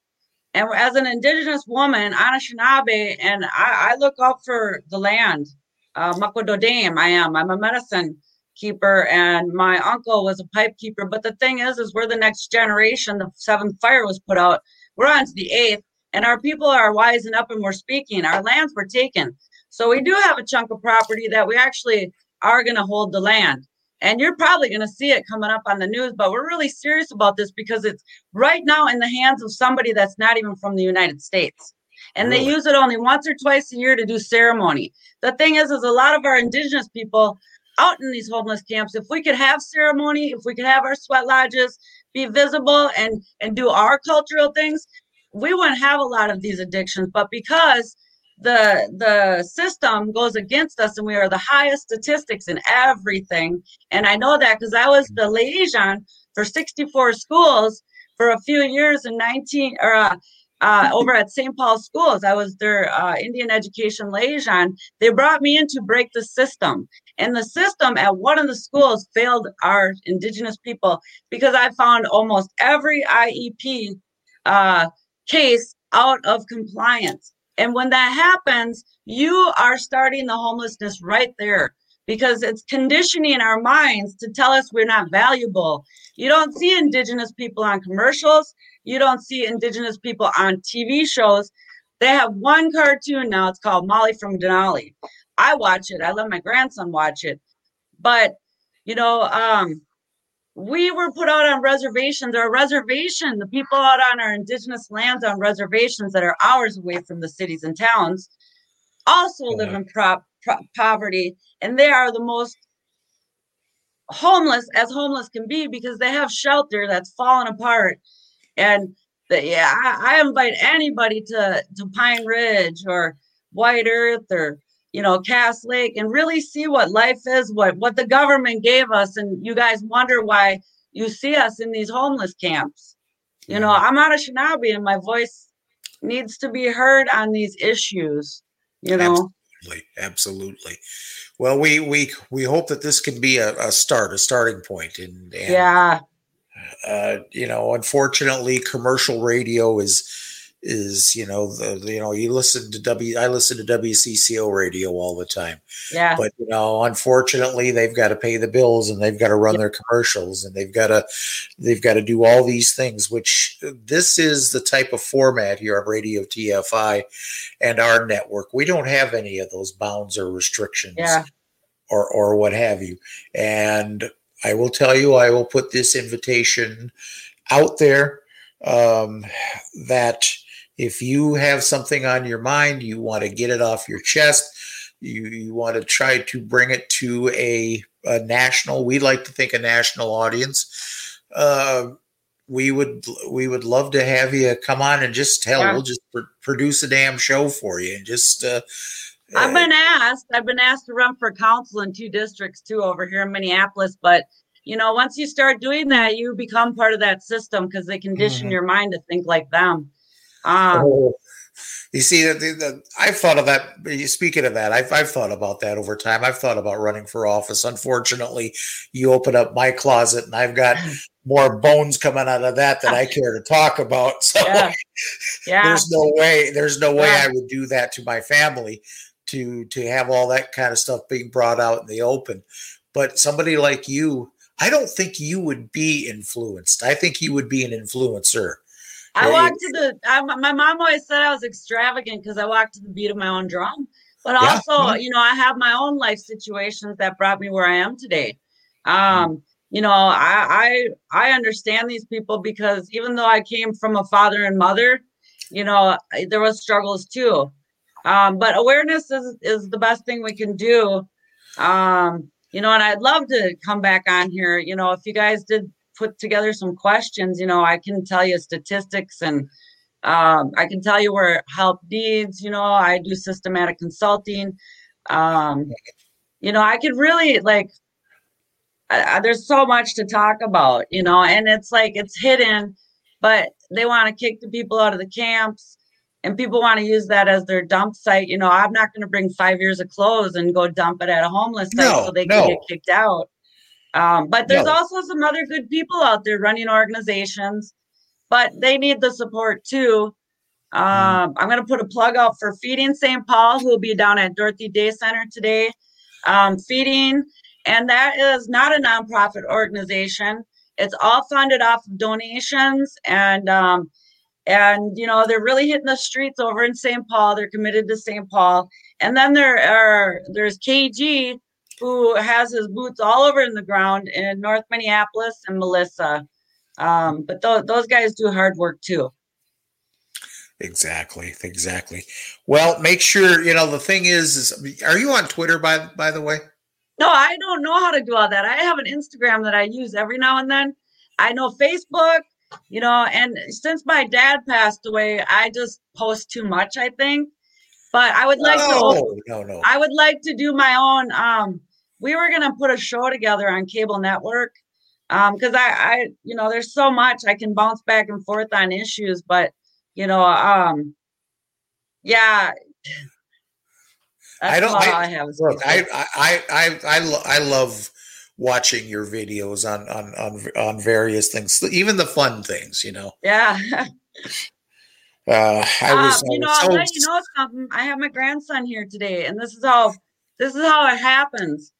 And as an indigenous woman, Anishinaabe, and I, I look out for the land. Uh, I am. I'm a medicine keeper, and my uncle was a pipe keeper. But the thing is, is we're the next generation. The seventh fire was put out. We're on to the eighth, and our people are wising up and we're speaking. Our lands were taken, so we do have a chunk of property that we actually are going to hold the land. And you're probably going to see it coming up on the news, but we're really serious about this because it's right now in the hands of somebody that's not even from the United States. And they use it only once or twice a year to do ceremony. The thing is, is a lot of our indigenous people out in these homeless camps, if we could have ceremony, if we could have our sweat lodges be visible and and do our cultural things, we wouldn't have a lot of these addictions. But because the the system goes against us and we are the highest statistics in everything. And i know that because i was the liaison for 64 schools for a few years in 19 or uh, uh, <laughs> over at st paul schools. I was their uh, indian education liaison. They brought me in to break the system. And the system at one of the schools failed our indigenous people because i found almost every iep uh, case out of compliance. And when that happens, you are starting the homelessness right there because it's conditioning our minds to tell us we're not valuable. You don't see Indigenous people on commercials, you don't see Indigenous people on TV shows. They have one cartoon now, it's called Molly from Denali. I watch it, I let my grandson watch it. But, you know, um, we were put out on reservations. Or a reservation the people out on our indigenous lands on reservations that are hours away from the cities and towns also live in pro- pro- poverty and they are the most homeless as homeless can be because they have shelter that's fallen apart. And the, yeah I, I invite anybody to to pine ridge or white earth or you know cass lake and really see what life is what what the government gave us. And you guys wonder why you see us in these homeless camps. You know i'm Anishinaabe and my voice needs to be heard on these issues you know? Absolutely, absolutely. Well, we we we hope that this can be a, a start, a starting point, and, and yeah. uh, you know, unfortunately, commercial radio is is you know the, you know you listen to W I listen to WCCO radio all the time Yeah. but you know unfortunately they've got to pay the bills and they've got to run their commercials and they've got to they've got to do all these things which this is the type of format here on radio tfi and our network we don't have any of those bounds or restrictions Yeah. or or what have you and i will tell you i will put this invitation out there um, that if you have something on your mind, you want to get it off your chest, you, you want to try to bring it to a, a national, we like to think a national audience. Uh, we would we would love to have you come on and just tell. Yeah. We'll just pr- produce a damn show for you and just uh, I've been asked. I've been asked to run for council in two districts too over here in Minneapolis. But you know, once you start doing that, you become part of that system because they condition Mhm. your mind to think like them. Um, Oh, you see that the, the, I've thought of that. Speaking of that, I've, I've thought about that over time. I've thought about running for office. Unfortunately, you open up my closet and I've got <laughs> more bones coming out of that than I <laughs> care to talk about. <laughs> So Yeah. Yeah. there's no way. There's no way Yeah. I would do that to my family to to have all that kind of stuff being brought out in the open. But somebody like you, I don't think you would be influenced. I think you would be an influencer. I walked to the. I, my mom always said I was extravagant because I walked to the beat of my own drum. But also, yeah. you know, I have my own life situations that brought me where I am today. Um, you know, I I I understand these people because even though I came from a father and mother, you know, there was struggles too. Um, but awareness is is the best thing we can do. Um, you know, and I'd love to come back on here. You know, if you guys did put together some questions, you know, I can tell you statistics and um, I can tell you where help needs. You know, I do systematic consulting. Um, you know, I could really like. I, there's so much to talk about, you know, and it's like it's hidden, but they want to kick the people out of the camps, and people want to use that as their dump site. You know, I'm not going to bring five years of clothes and go dump it at a homeless site No, so they no. can get kicked out. Um, but there's No. also some other good people out there running organizations, but they need the support too. Um, I'm going to put a plug out for Feeding St. Paul, who will be down at Dorothy Day Center today. Um, feeding, and that is not a nonprofit organization. It's all funded off of donations, and um, and you know they're really hitting the streets over in St. Paul. They're committed to St. Paul, and then there are there's KG who has his boots all over in the ground in North Minneapolis and Melissa. Um, but th- those guys do hard work too. Exactly, exactly. Well, make sure you know the thing is, is are you on Twitter by by the way? No, I don't know how to do all that. I have an Instagram that I use every now and then. I know Facebook, you know, and since my dad passed away, I just post too much, I think. But I would like no, to no, no. I would like to do my own um we were gonna put a show together on cable network. Um, because I, I you know, there's so much I can bounce back and forth on issues, but you know, um yeah. That's I don't. I, I have. look, I, I, I, I, lo- I love watching your videos on on on on various things, even the fun things. You know, yeah. <laughs> uh, I Uh, was, you know, I I'll was let you know something. I have my grandson here today, and this is how this is how it happens.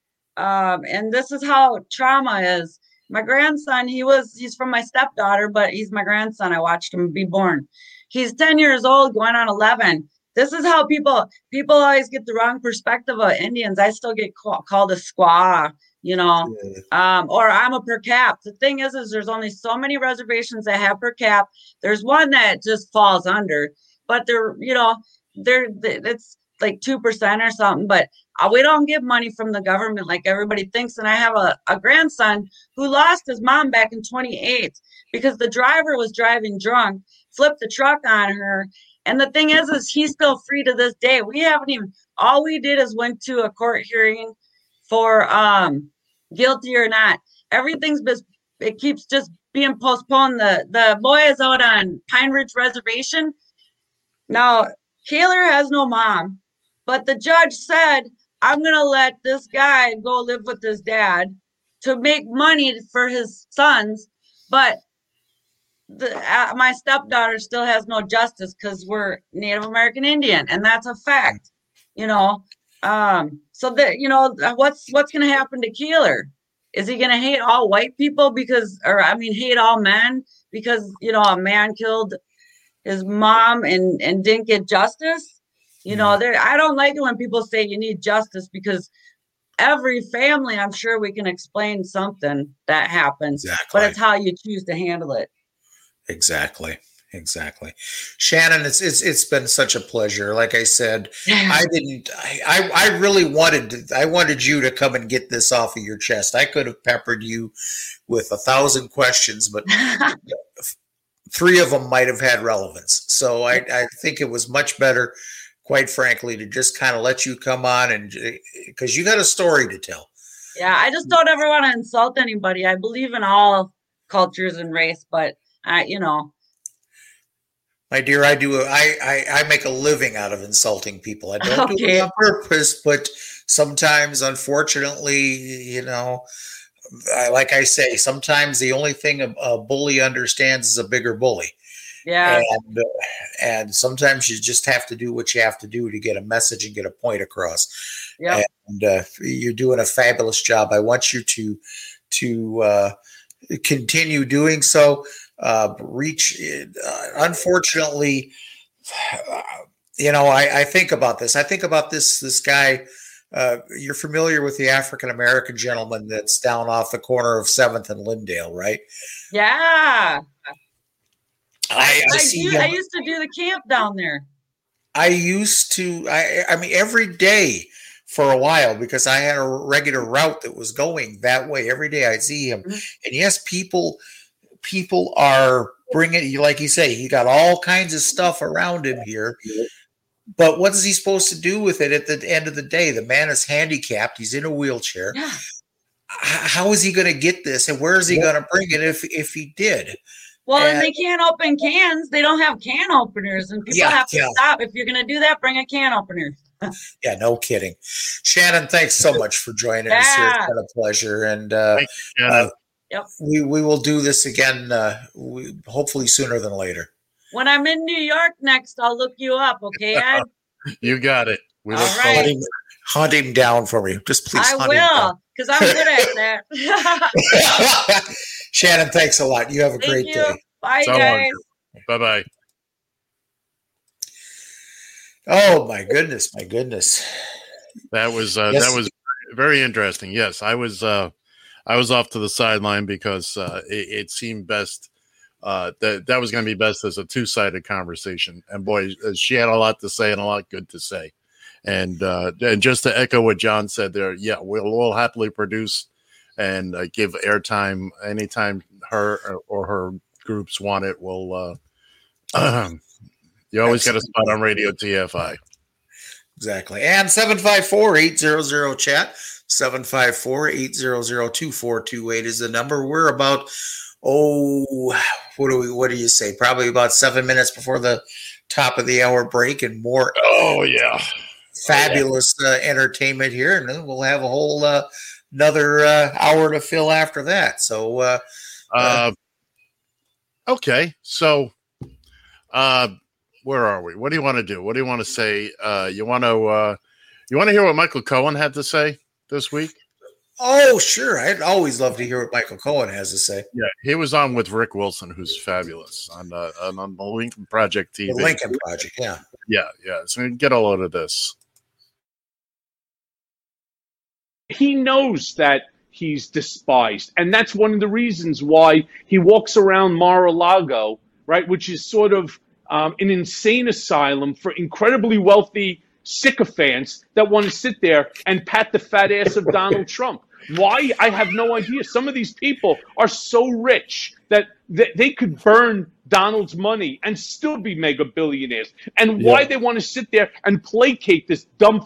Um, and this is how trauma is. My grandson, he was he's from my stepdaughter, but he's my grandson. I watched him be born. He's 10 years old, going on 11. This is how people people always get the wrong perspective of Indians. I still get ca- called a squaw, you know, um, or I'm a per cap. The thing is, is there's only so many reservations that have per cap. There's one that just falls under, but they're, you know, they're, it's like 2% or something, but we don't get money from the government like everybody thinks. And I have a, a grandson who lost his mom back in 28 because the driver was driving drunk, flipped the truck on her. And the thing is, is he's still free to this day. We haven't even, all we did is went to a court hearing for um guilty or not. Everything's been, it keeps just being postponed. The the boy is out on Pine Ridge Reservation. Now, Kaler has no mom, but the judge said, I'm gonna let this guy go live with his dad to make money for his sons, but the, uh, my stepdaughter still has no justice because we're Native American Indian, and that's a fact. You know, um, so that you know what's what's going to happen to Keeler? Is he going to hate all white people because, or I mean, hate all men because you know a man killed his mom and and didn't get justice? You know, there. I don't like it when people say you need justice because every family, I'm sure we can explain something that happens, Exactly. but it's how you choose to handle it. Exactly. Exactly. Shannon, it's it's it's been such a pleasure. Like I said, I <laughs> didn't I, I I really wanted to I wanted you to come and get this off of your chest. I could have peppered you with a thousand questions, but <laughs> three of them might have had relevance. So I, I think it was much better, quite frankly, to just kind of let you come on and because you got a story to tell. Yeah, I just don't ever want to insult anybody. I believe in all cultures and race, but I, you know, My dear, I do. I, I I make a living out of insulting people. I don't do Okay. it on purpose, but sometimes, unfortunately, you know, I, like I say, sometimes the only thing a, a bully understands is a bigger bully, yeah, and uh, and sometimes you just have to do what you have to do to get a message and get a point across. yeah. And uh, you're doing a fabulous job. I want you to to uh, continue doing so. Uh, reach. Uh, unfortunately, uh, you know, I, I think about this. I think about this this guy. Uh, you're familiar with the African American gentleman that's down off the corner of Seventh and Lyndale, right? Yeah. I, I, I, see do. I used to do the camp down there. I used to. I I mean, every day for a while because I had a regular route that was going that way. Every day I'd see him, Mhm. and yes, people people are bringing like you say he got all kinds of stuff around him here but what is he supposed to do with it at the end of the day the man is handicapped he's in a wheelchair Yeah. How is he going to get this and where is he going to bring it if if he did Well, and And- they can't open cans. They don't have can openers, and people Yeah, have to yeah. stop. If you're going to do that, bring a can opener. <laughs> yeah no kidding shannon thanks so much for joining us here it's Yeah. been a pleasure and uh, Thank you, uh, Yep. we we will do this again uh, we, hopefully sooner than later When I'm in New York next, I'll look you up. Okay, <laughs> Ed? you got it. We All look right. hunt him, hunt him down for me just please I hunt will, because I'm good at that. <laughs> Shannon, thanks a lot. You have a Thank great you. day. Bye, So guys. Bye bye. Oh my goodness, my goodness. That was uh, Yes. that was very interesting. Yes, I was uh, I was off to the sideline because uh, it, it seemed best uh, that that was going to be best as a two sided conversation. And boy, uh, she had a lot to say and a lot good to say. And uh, and just to echo what John said there, yeah, we'll we'll happily produce and uh, give airtime anytime her or, or her groups want it. We'll uh, <clears throat> you always got a spot on Radio TFI. Exactly. And 754-800 chat. 754-800-2428 is the number. We're about oh what do we what do you say? Probably about seven minutes before the top of the hour break and more Oh yeah. fabulous uh, entertainment here. And then we'll have a whole uh, another uh, hour to fill after that. So uh Uh, okay, so uh, where are we? What do you want to do? What do you want to say? Uh, you want to uh, you want to hear what Michael Cohen had to say this week? oh sure. I'd always love to hear what Michael Cohen has to say. Yeah, he was on with Rick Wilson, who's fabulous on uh, on, on the Lincoln Project TV. The Lincoln Project, yeah. Yeah, yeah. So get a load of this. He knows that he's despised. And that's one of the reasons why he walks around Mar-a-Lago, right, which is sort of um, an insane asylum for incredibly wealthy sycophants that want to sit there and pat the fat ass of Donald <laughs> Trump. Why? I have no idea. Some of these people are so rich that th- they could burn Donald's money and still be mega billionaires. And why Yeah. they want to sit there and placate this dumb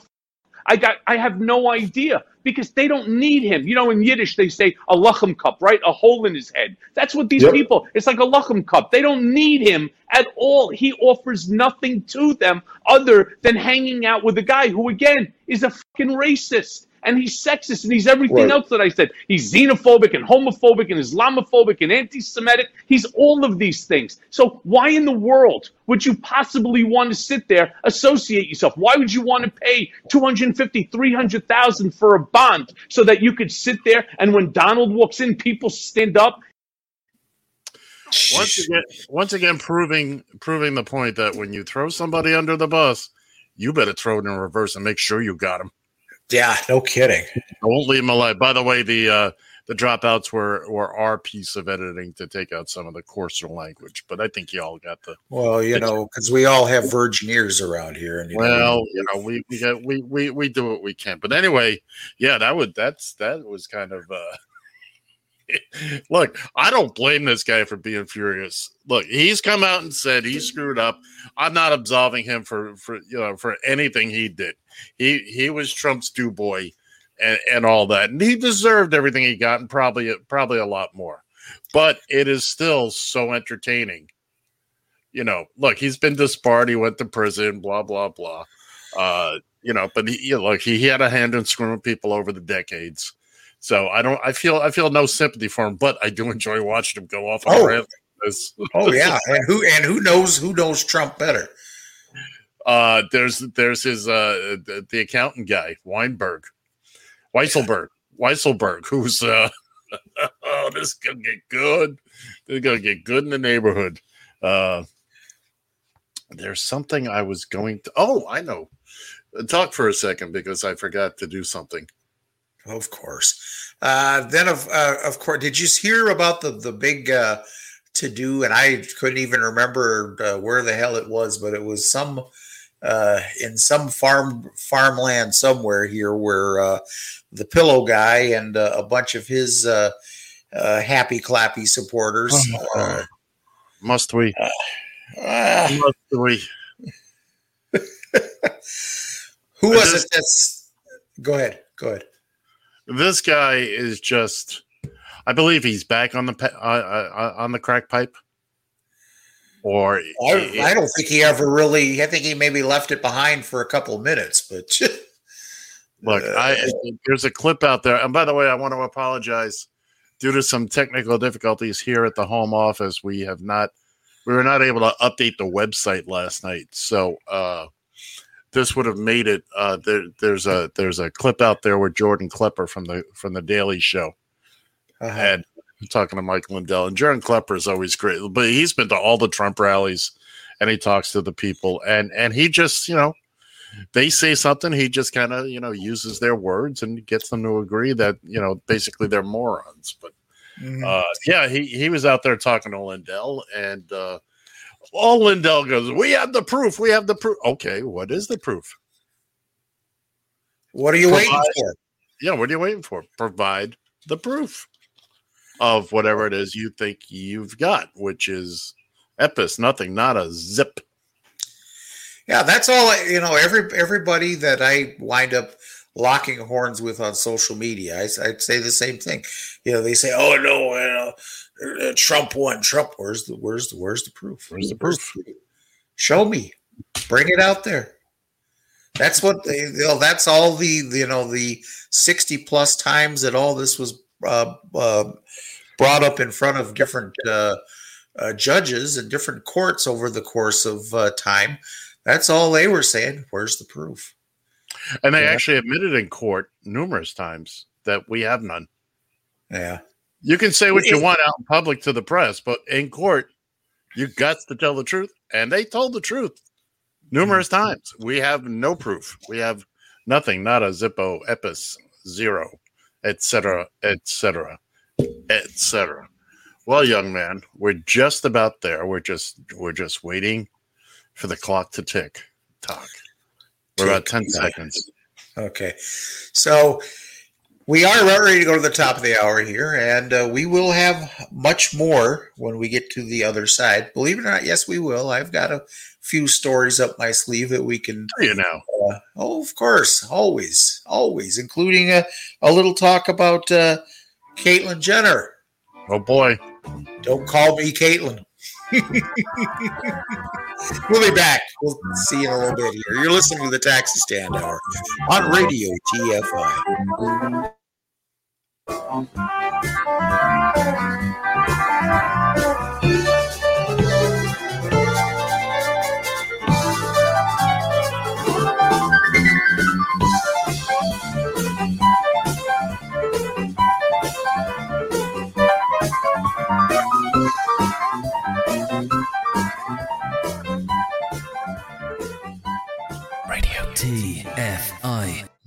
I got I have no idea because they don't need him. You know, in Yiddish they say a lachem cup, right? A hole in his head. That's what these Yep. people. It's like a lachem cup. They don't need him at all. He offers nothing to them other than hanging out with a guy who, again, is a fucking racist. And he's sexist and he's everything Right. else that I said. He's xenophobic and homophobic and Islamophobic and anti-Semitic. He's all of these things. So why in the world would you possibly want to sit there, associate yourself? Why would you want to pay 250, 300,000 for a bond so that you could sit there and when Donald walks in, people stand up once again, once again, proving proving the point that when you throw somebody under the bus, you better throw it in reverse and make sure you got him. Yeah, no kidding. I won't leave him alive. By the way, the uh, the dropouts were were our piece of editing to take out some of the coarser language, but I think you all got the Well, you know, because we all have virgin ears around here, and you know, well, you know, we we got we we we do what we can. But anyway, yeah, that would that's that was kind of uh <laughs> look, I don't blame this guy for being furious. Look, he's come out and said he screwed up. I'm not absolving him for for you know for anything he did. He he was Trump's do boy and, and all that. And he deserved everything he got and probably probably a lot more. But it is still so entertaining. You know, look, he's been disbarred, he went to prison, blah, blah, blah. Uh, you know, but he you know, look, he, he had a hand in screwing people over the decades. So I don't I feel I feel no sympathy for him, but I do enjoy watching him go off on Oh. rant like this. oh yeah, and who and who knows who knows Trump better? Uh, there's there's his uh the, the accountant guy Weinberg, Weisselberg, Weisselberg, who's uh <laughs> oh this is gonna get good. This is gonna get good in the neighborhood. Uh, there's something I was going to. Oh, I know. Talk for a second because I forgot to do something. Of course. Uh, then of uh, of course, did you hear about the the big uh, to do? And I couldn't even remember uh, where the hell it was, but it was some uh, in some farm farmland somewhere here where uh, the pillow guy and uh, a bunch of his uh, uh, happy clappy supporters. Uh, Must we? Must we? <laughs> who was it? That's go ahead. Go ahead. This guy is just. I believe he's back on the uh, uh, uh, on the crack pipe. Or I, I don't think he ever really. I think he maybe left it behind for a couple of minutes, but <laughs> Look, I there's a clip out there, and by the way, I want to apologize due to some technical difficulties here at the home office. We have not, we were not able to update the website last night, so uh, this would have made it. Uh, there, there's a there's a clip out there where Jordan Klepper from the from the Daily Show, Uh-huh. and talking to Mike Lindell, and Jordan Klepper is always great, but he's been to all the Trump rallies, and he talks to the people, and and he just you know they say something, he just kind of you know uses their words and gets them to agree that you know basically they're morons. But uh, yeah, he he was out there talking to Lindell, and uh, all Lindell goes, "We have the proof. We have the proof." Okay, what is the proof? what are you waiting for? Yeah, what are you waiting for? Provide the proof of whatever it is you think you've got, which is epis, nothing, not a zip. Yeah, that's all. I, you know, every everybody that I wind up locking horns with on social media, I, would say the same thing. You know, they say, "Oh no, you know, uh, Trump won. Trump. Where's the where's the where's the proof? Where's the proof? Show me. Bring it out there." That's what they, you know. That's all the you know the sixty plus times that all this was uh, uh, brought up in front of different uh, uh, judges and different courts over the course of uh, time. That's all they were saying. Where's the proof? And they Yeah. actually admitted in court numerous times that we have none. Yeah. You can say what you want out in public to the press, but in court, you got to tell the truth. And they told the truth numerous Mm-hmm. times. We have no proof. We have nothing, not a Zippo, Epis, zero, etc., etc., etc. Well, young man, we're just about there. We're just we're just waiting for the clock to tick. Talk. We're about ten seconds. Okay. So we are about ready to go to the top of the hour here, and uh, we will have much more when we get to the other side. Believe it or not, yes, we will. I've got a few stories up my sleeve that we can. You know. Uh, oh, of course, always, always, including a, a little talk about uh, Caitlyn Jenner. Oh boy. Don't call me Caitlyn. <laughs> we'll be back. We'll see you in a little bit here. You're listening to the Taxi Stand Hour on Radio TFI. Radio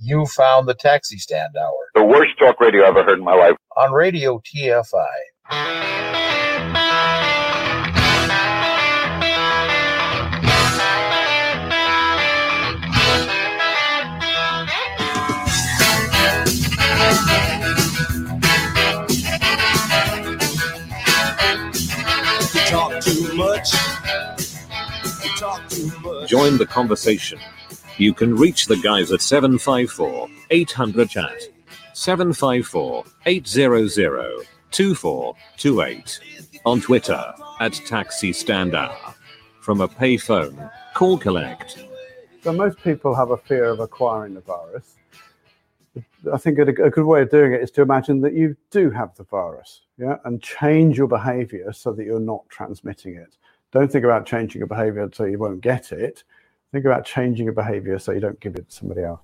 You found the Taxi Stand Hour The worst talk radio I've ever heard in my life. on Radio TFI. You talk too much. You talk too much. Join the conversation. You can reach the guys at 754 800 chat. 754 800 2428. On Twitter at Taxi Stand Hour. From a payphone, call collect. So most people have a fear of acquiring the virus. I think a, good way of doing it is to imagine that you do have the virus, yeah, and change your behavior so that you're not transmitting it. Don't think about changing your behavior so you won't get it. Think about changing your behavior so you don't give it to somebody else.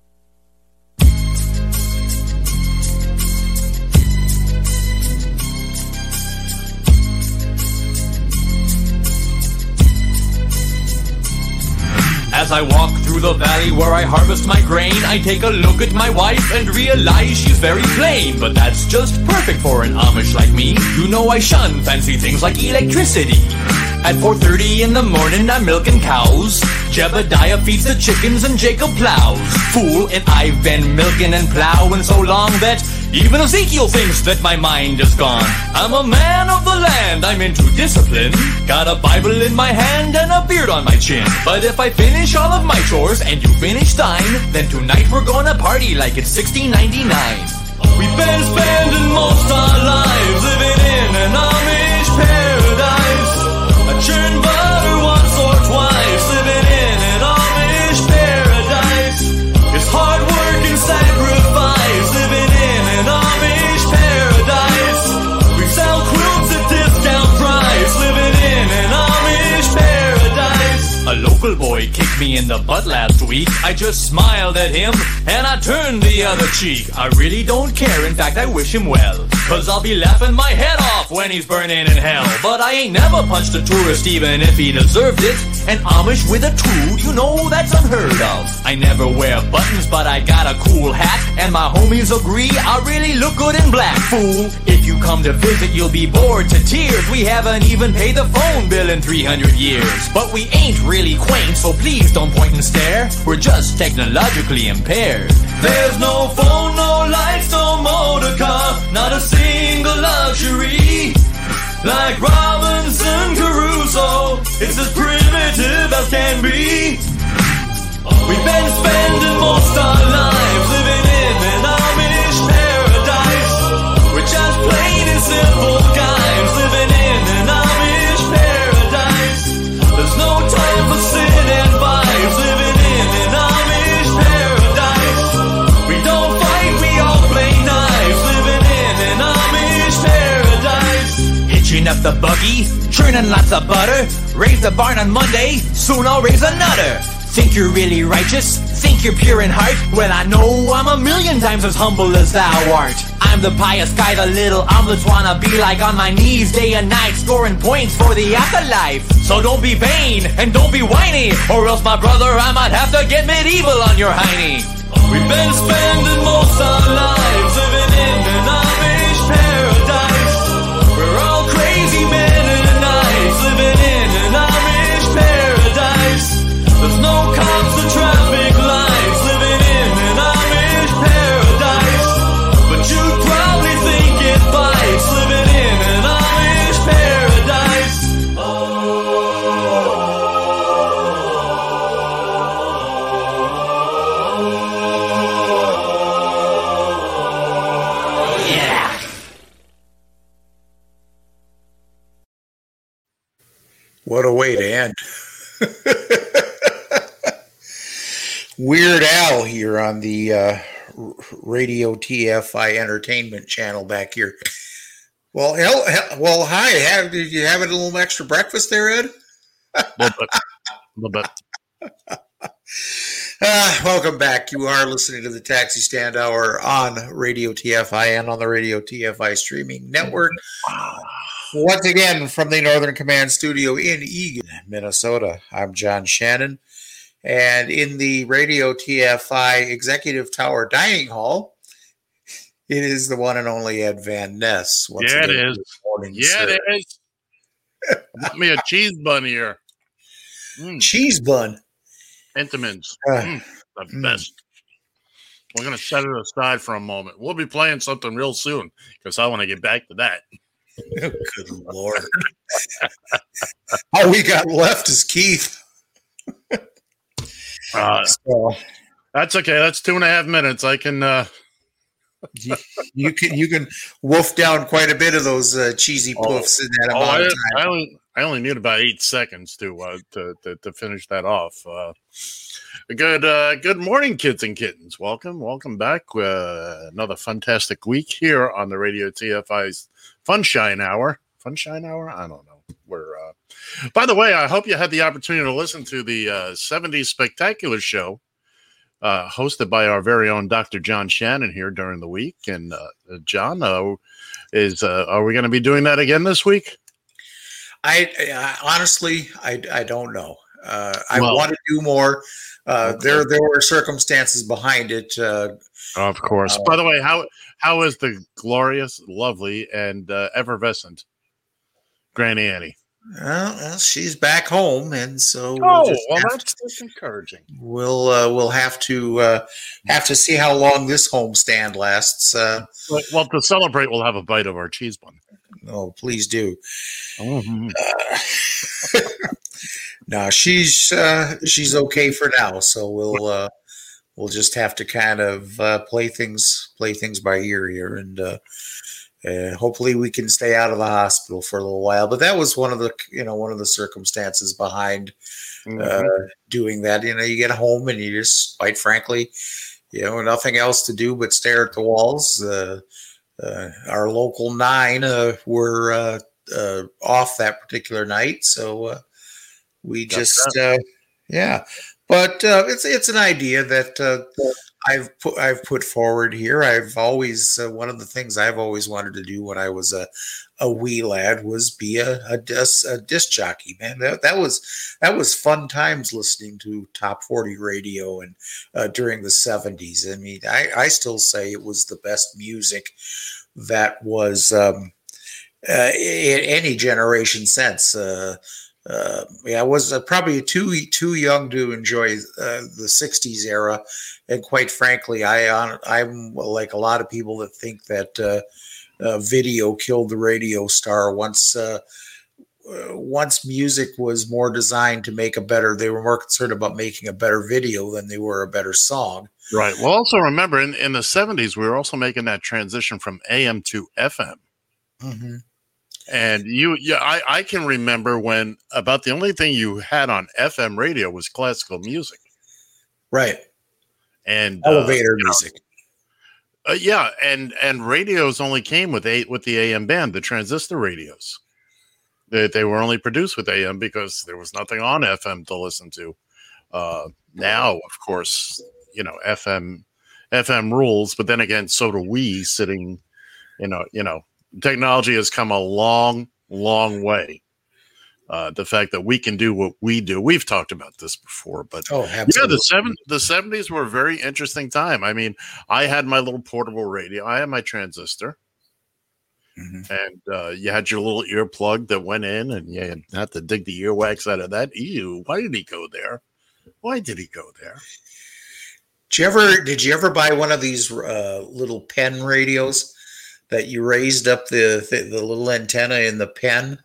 As I walk through the valley where I harvest my grain, I take a look at my wife and realize she's very plain. But that's just perfect for an Amish like me. You know I shun fancy things like electricity. At 4.30 in the morning, I'm milking cows. Jebediah feeds the chickens and Jacob plows. Fool, and I've been milking and plowing so long that even Ezekiel thinks that my mind is gone. I'm a man of the land, I'm into discipline. Got a Bible in my hand and a beard on my chin. But if I finish all of my chores and you finish thine, then tonight we're gonna party like it's 1699. We've been spending most our lives living in an Amish paradise. Me in the butt last week. I just smiled at him and I turned the other cheek. I really don't care, in fact, I wish him well. Cause I'll be laughing my head off when he's burning in hell. But I ain't never punched a tourist even if he deserved it. An Amish with a tool, you know that's unheard of. I never wear buttons, but I got a cool hat. And my homies agree I really look good in black, fool. If you come to visit, you'll be bored to tears. We haven't even paid the phone bill in 300 years. But we ain't really quaint, so please don't point and stare. We're just technologically impaired. There's no phone, no lights, no motor car, not a single luxury. Like Robinson Crusoe, it's as primitive as can be. We've been spending most our lives The buggy, churning lots of butter. Raise the barn on Monday, soon I'll raise another. Think you're really righteous? Think you're pure in heart? Well, I know I'm a million times as humble as thou art. I'm the pious guy the little Amlings wanna be like on my knees day and night, scoring points for the afterlife. So don't be vain and don't be whiny, or else, my brother, I might have to get medieval on your hiney. We've been spending Radio TFI Entertainment channel back here. Well, hell, hell, well, hi. Have, did you have a little extra breakfast there, Ed? A little bit. A little bit. Uh, <laughs> welcome back. You are listening to the Taxi Stand Hour on Radio TFI and on the Radio TFI streaming network. Once again, from the Northern Command studio in Eagan, Minnesota, I'm John Shannon. And in the Radio TFI Executive Tower Dining Hall, it is the one and only Ed Van Ness. Once yeah, it is. yeah, sir. it is. Want me a cheese bun here. Mm, Cheese bun. Entenmann's. Uh, Mm, the mm. best. We're going to set it aside for a moment. We'll be playing something real soon because I want to get back to that. <laughs> Good lord. <laughs> All we got left is Keith. Uh, So that's okay. That's two and a half minutes. I can. Uh, you, you can you can wolf down quite a bit of those uh, cheesy Oh. poofs in that oh, amount I, of I only I only need about eight seconds to uh, to, to to finish that off. Uh, good uh, good morning, kids and kittens. Welcome welcome back. Uh, another fantastic week here on the Radio TFI's Funshine Hour. Funshine Hour. I don't know. We're. By the way, I hope you had the opportunity to listen to the uh, 70s Spectacular Show. Uh, hosted by our very own Dr. John Shannon here during the week, and uh, John, uh, is uh, are we going to be doing that again this week? I, I honestly I, I don't know. Uh, I Well- want to do more. Uh, Okay. There there were circumstances behind it. Uh, Of course. By the way, how how is the glorious, lovely, and uh, effervescent Granny Annie? Well, well, she's back home, and so we'll Oh, well, have that's, that's encouraging. We'll uh, we'll have to uh, have to see how long this homestand lasts. Uh, Well, well, to celebrate, we'll have a bite of our cheese bun. oh, please do. Mhm. Uh, no, she's uh, she's okay for now. So we'll uh, we'll just have to kind of uh, play things play things by ear here, and uh, uh, hopefully we can stay out of the hospital for a little while. But that was one of the you know one of the circumstances behind uh, doing that. You know, you get home and you just, quite frankly, you know, nothing else to do but stare at the walls. Uh, uh, our local nine uh, were uh, uh, off that particular night, so uh, we Got just, uh, yeah. But uh, it's it's an idea that uh, I've put I've put forward here. I've always uh, one of the things I've always wanted to do when I was a a wee lad was be a a disc, a disc jockey. Man, that that was that was fun times listening to top 40 radio and uh, during the 70s. I mean, I, I still say it was the best music that was um, uh, in any generation since. Uh, uh, yeah, I was uh, probably too too young to enjoy uh, the '60s era, and quite frankly, I I'm like a lot of people that think that uh, uh, video killed the radio star once uh, uh, once music was more designed to make a better. They were more concerned about making a better video than they were a better song. Right. Well, also remember in, in the 70s, we were also making that transition from AM to FM. Mm-hmm. And you, yeah, I, I can remember when about the only thing you had on FM radio was classical music. Right. And uh, Elevator music. Uh, yeah, and and radios only came with eight with the AM band, the transistor radios. They they were only produced with AM because there was nothing on FM to listen to. Uh, now, of course, you know FM FM rules, but then again, so do we. Sitting, you know, you know, technology has come a long, long way. Uh, the fact that we can do what we do, we've talked about this before, but Oh, yeah, the seven the seventies were a very interesting time. I mean, I had my little portable radio, I had my transistor, Mhm. and uh, you had your little earplug that went in, and you had to dig the earwax out of that. Ew! Why did he go there? Why did he go there? Did you ever did you ever buy one of these uh, little pen radios that you raised up the, the the little antenna in the pen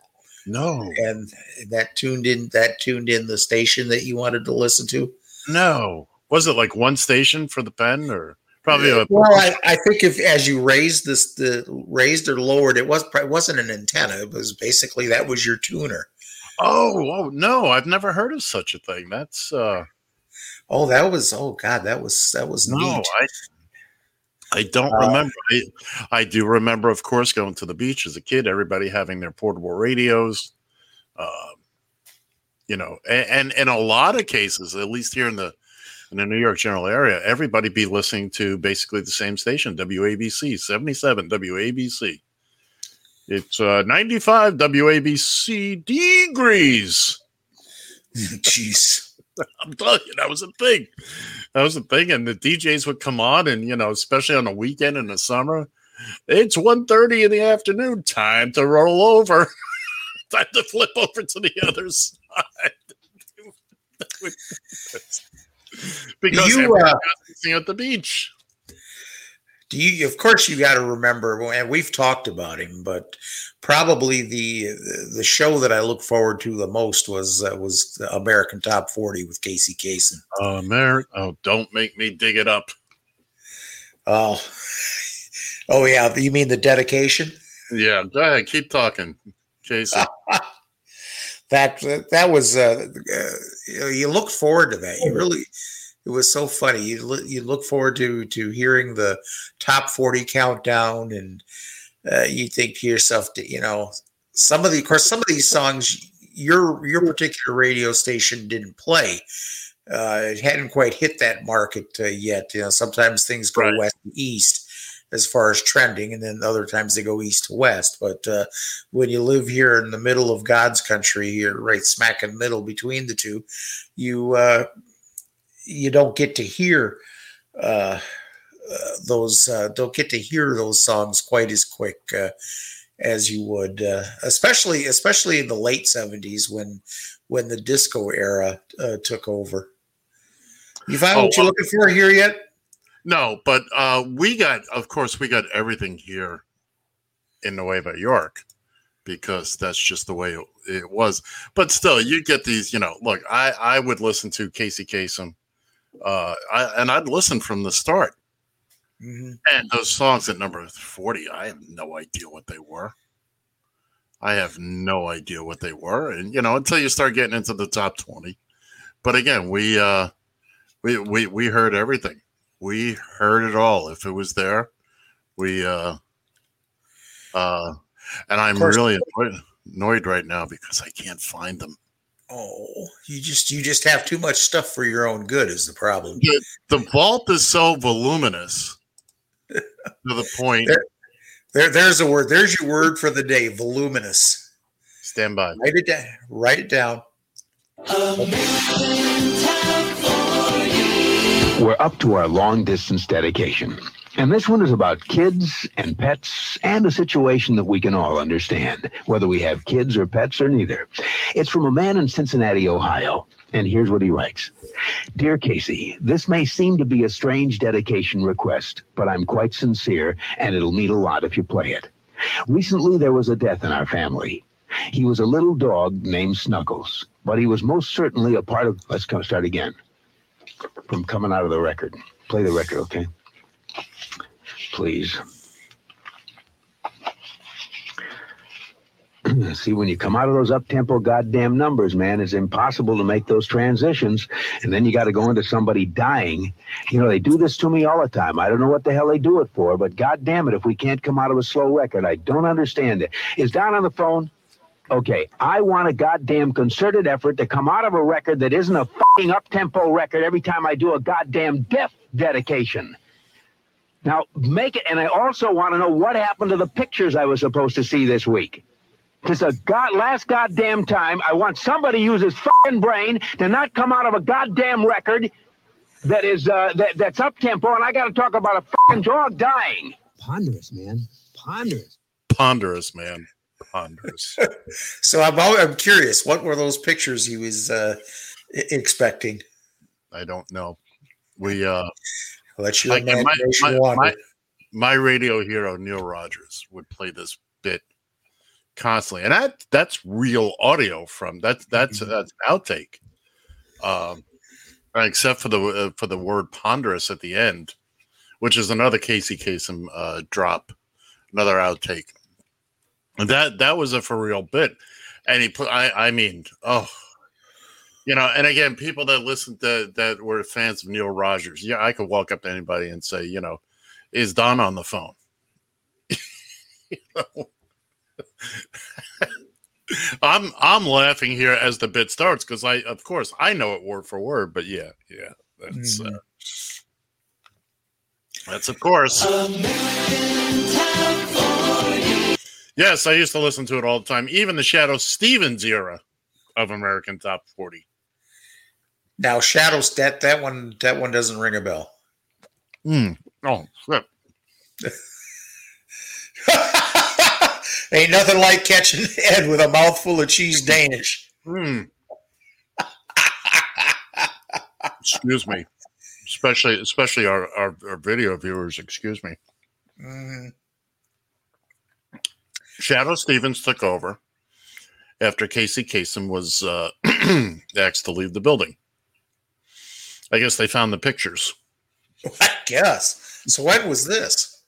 No, and that tuned in that tuned in the station that you wanted to listen to? no. Was it like one station for the pen, or probably a Well, I, I think if as you raised this the raised or lowered, it was it wasn't an antenna. It was basically that was your tuner. Oh, oh no, I've never heard of such a thing. That's uh Oh, that was oh god, that was that was no, neat. I I don't Uh, remember. I, I do remember, of course, going to the beach as a kid. Everybody having their portable radios. Um, you know, and, and in a lot of cases, at least here in the in the New York general area, everybody be listening to basically the same station, WABC, 77 WABC. It's uh, 95 WABC degrees. <laughs> Jeez. <laughs> I'm telling you, that was a thing. That was the thing. And the DJs would come on, and you know, especially on the weekend in the summer, it's 1.30 in the afternoon. Time to roll over. <laughs> Time to flip over to the other side. <laughs> because You, everybody uh, at the beach. Do you? Of course, you got to remember, and we've talked about him, but probably the the show that I look forward to the most was uh, was American Top Forty with Casey Kasem. Oh, Mary, oh, don't make me dig it up. Oh, oh yeah. You mean the dedication? Yeah, go ahead, keep talking, casey <laughs> that that was uh, uh, you, know, you look forward to that. You really it was so funny. You look, you look forward to to hearing the top forty countdown, and uh, you think to yourself, you know, some of the of course some of these songs your your particular radio station didn't play. Uh, it hadn't quite hit that market uh, yet. You know, sometimes things go Right. west to east as far as trending, and then other times they go east to west. But uh, when you live here in the middle of God's country, you're right smack in the middle between the two. You uh, you don't get to hear uh, uh, those uh, don't get to hear those songs quite as quick uh, as you would, uh, especially especially in the late seventies when when the disco era uh, took over. You find Oh, what you're uh, looking for here yet? No, but uh, we got, of course, we got everything here in Nueva York because that's just the way it, it was. But still, you get these, you know, look, I, I would listen to Casey Kasem, uh, I, and I'd listen from the start. Mhm. And those songs at number 40, I have no idea what they were. I have no idea what they were. And, you know, until you start getting into the top 20. But again, we, uh, we, we, we heard everything. We heard it all. If it was there, we, uh, uh, and I'm really annoyed, annoyed right now because I can't find them. Oh, you just you just have too much stuff for your own good is the problem. The, the vault is so voluminous to the point. There, there, there's a word. There's your word for the day. Voluminous. Stand by. Write it down. Write it down. We're up to our long distance dedication. And this one is about kids and pets and a situation that we can all understand, whether we have kids or pets or neither. It's from a man in Cincinnati, Ohio. And here's what he writes Dear Casey, this may seem to be a strange dedication request, but I'm quite sincere, and it'll mean a lot if you play it. Recently, there was a death in our family. He was a little dog named Snuggles, but he was most certainly a part of. Let's come start again from coming out of the record. Play the record, okay? Please. <clears throat> See, when you come out of those up tempo goddamn numbers, man, it's impossible to make those transitions. And then you got to go into somebody dying. You know, they do this to me all the time. I don't know what the hell they do it for, but goddamn it, if we can't come out of a slow record, I don't understand it. Is Don on the phone? Okay, I want a goddamn concerted effort to come out of a record that isn't a fucking up tempo record every time I do a goddamn death dedication. Now, make it, and I also want to know what happened to the pictures I was supposed to see this week. Just a god, last goddamn time, I want somebody to use his fucking brain to not come out of a goddamn record that is uh, that that's up tempo, and I got to talk about a fucking dog dying. Ponderous, man. Ponderous. Ponderous, man. Ponderous. <laughs> So I'm al- I'm curious. What were those pictures he was uh, expecting? I don't know. We, uh, Let your like, my, imagination my, my, my radio hero, Neil Rogers, would play this bit constantly. And that that's real audio from that's that's that's an outtake. Um, except for the uh, for the word ponderous at the end, which is another Casey Kasem uh, drop, another outtake. And that that was a for real bit. and he put. I I mean, oh, you know, and again, people that listen to that were fans of Neil Rogers. Yeah, I could walk up to anybody and say, you know, is Don on the phone? You <laughs> know? I'm I'm laughing here as the bit starts because I, of course, I know it word for word. But yeah, yeah, that's uh, that's of course. Yes, I used to listen to it all the time. Even the Shadoe Stevens era of American Top 40. Now, Shadows that that one that one doesn't ring a bell. Hmm. Oh, flip. <laughs> Ain't nothing like catching Ed with a mouthful of cheese Danish. Hmm. Excuse me. Especially especially our, our, our video viewers, excuse me. Mhm. Shadoe Stevens took over after Casey Kasem was uh, <clears throat> asked to leave the building. I guess they found the pictures. I guess. So when was this?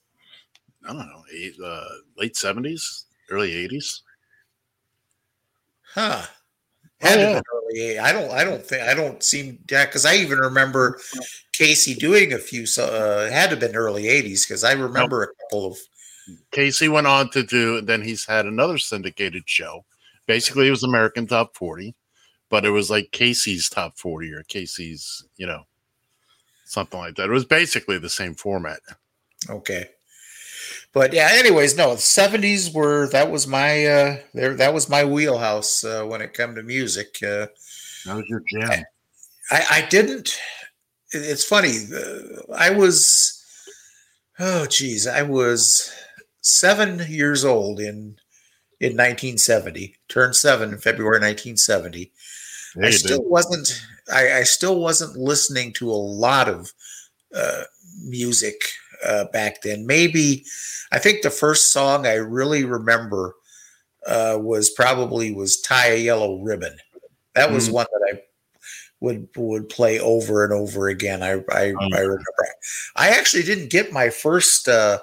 I don't know, eight, uh, late seventies, early eighties. Huh. Had to yeah. been early I don't. I don't think. I don't seem. Yeah, because I even remember Casey doing a few. so- Uh, had to been early '80s because I remember a couple of. Casey went on to do, and then he's had another syndicated show. Basically, it was American Top 40, but it was like Casey's Top 40 or Casey's, you know, something like that. It was basically the same format. Okay. But yeah. Anyways, no. The '70s were that was my uh there that was my wheelhouse uh, when it come to music. Uh, That was your jam. I, I didn't. It's funny. uh, I was, oh geez, I was seven years old in in 1970. Turned seven in February 1970. I still did. wasn't. I, I still wasn't listening to a lot of uh, music uh, back then. Maybe I think the first song I really remember uh, was probably was "Tie a Yellow Ribbon." That was Mm. one that I would would play over and over again. I I, Oh, I remember. I actually didn't get my first uh,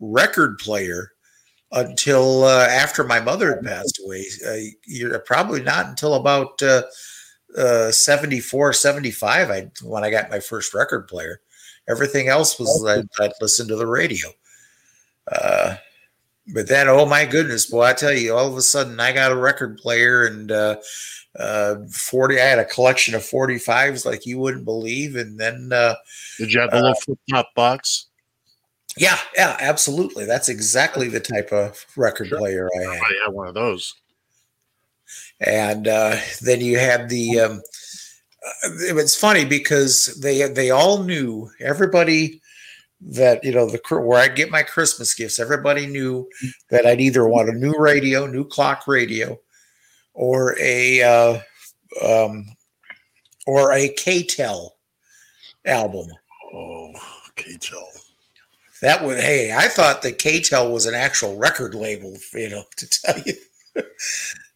record player until uh, after my mother had passed away. Uh, you're probably not until about uh, uh, 74, 75 I, when I got my first record player. Everything else was I'd, I'd listen to the radio. Uh, but then, oh my goodness, boy, I tell you, all of a sudden I got a record player and uh, uh, 40, I had a collection of 45s like you wouldn't believe. And then, uh, Did you have the little flip top box? Yeah, yeah, absolutely. That's exactly the type of record player I had. I had one of those. and uh, then you had the. Um, uh, it's funny because they they all knew everybody that you know the where I get my Christmas gifts. Everybody knew that I'd either want a new radio, new clock radio, or a uh, um, or a K-Tel album. Oh, K-Tel. That would hey, I thought that K-Tel was an actual record label, you know, to tell you. <laughs>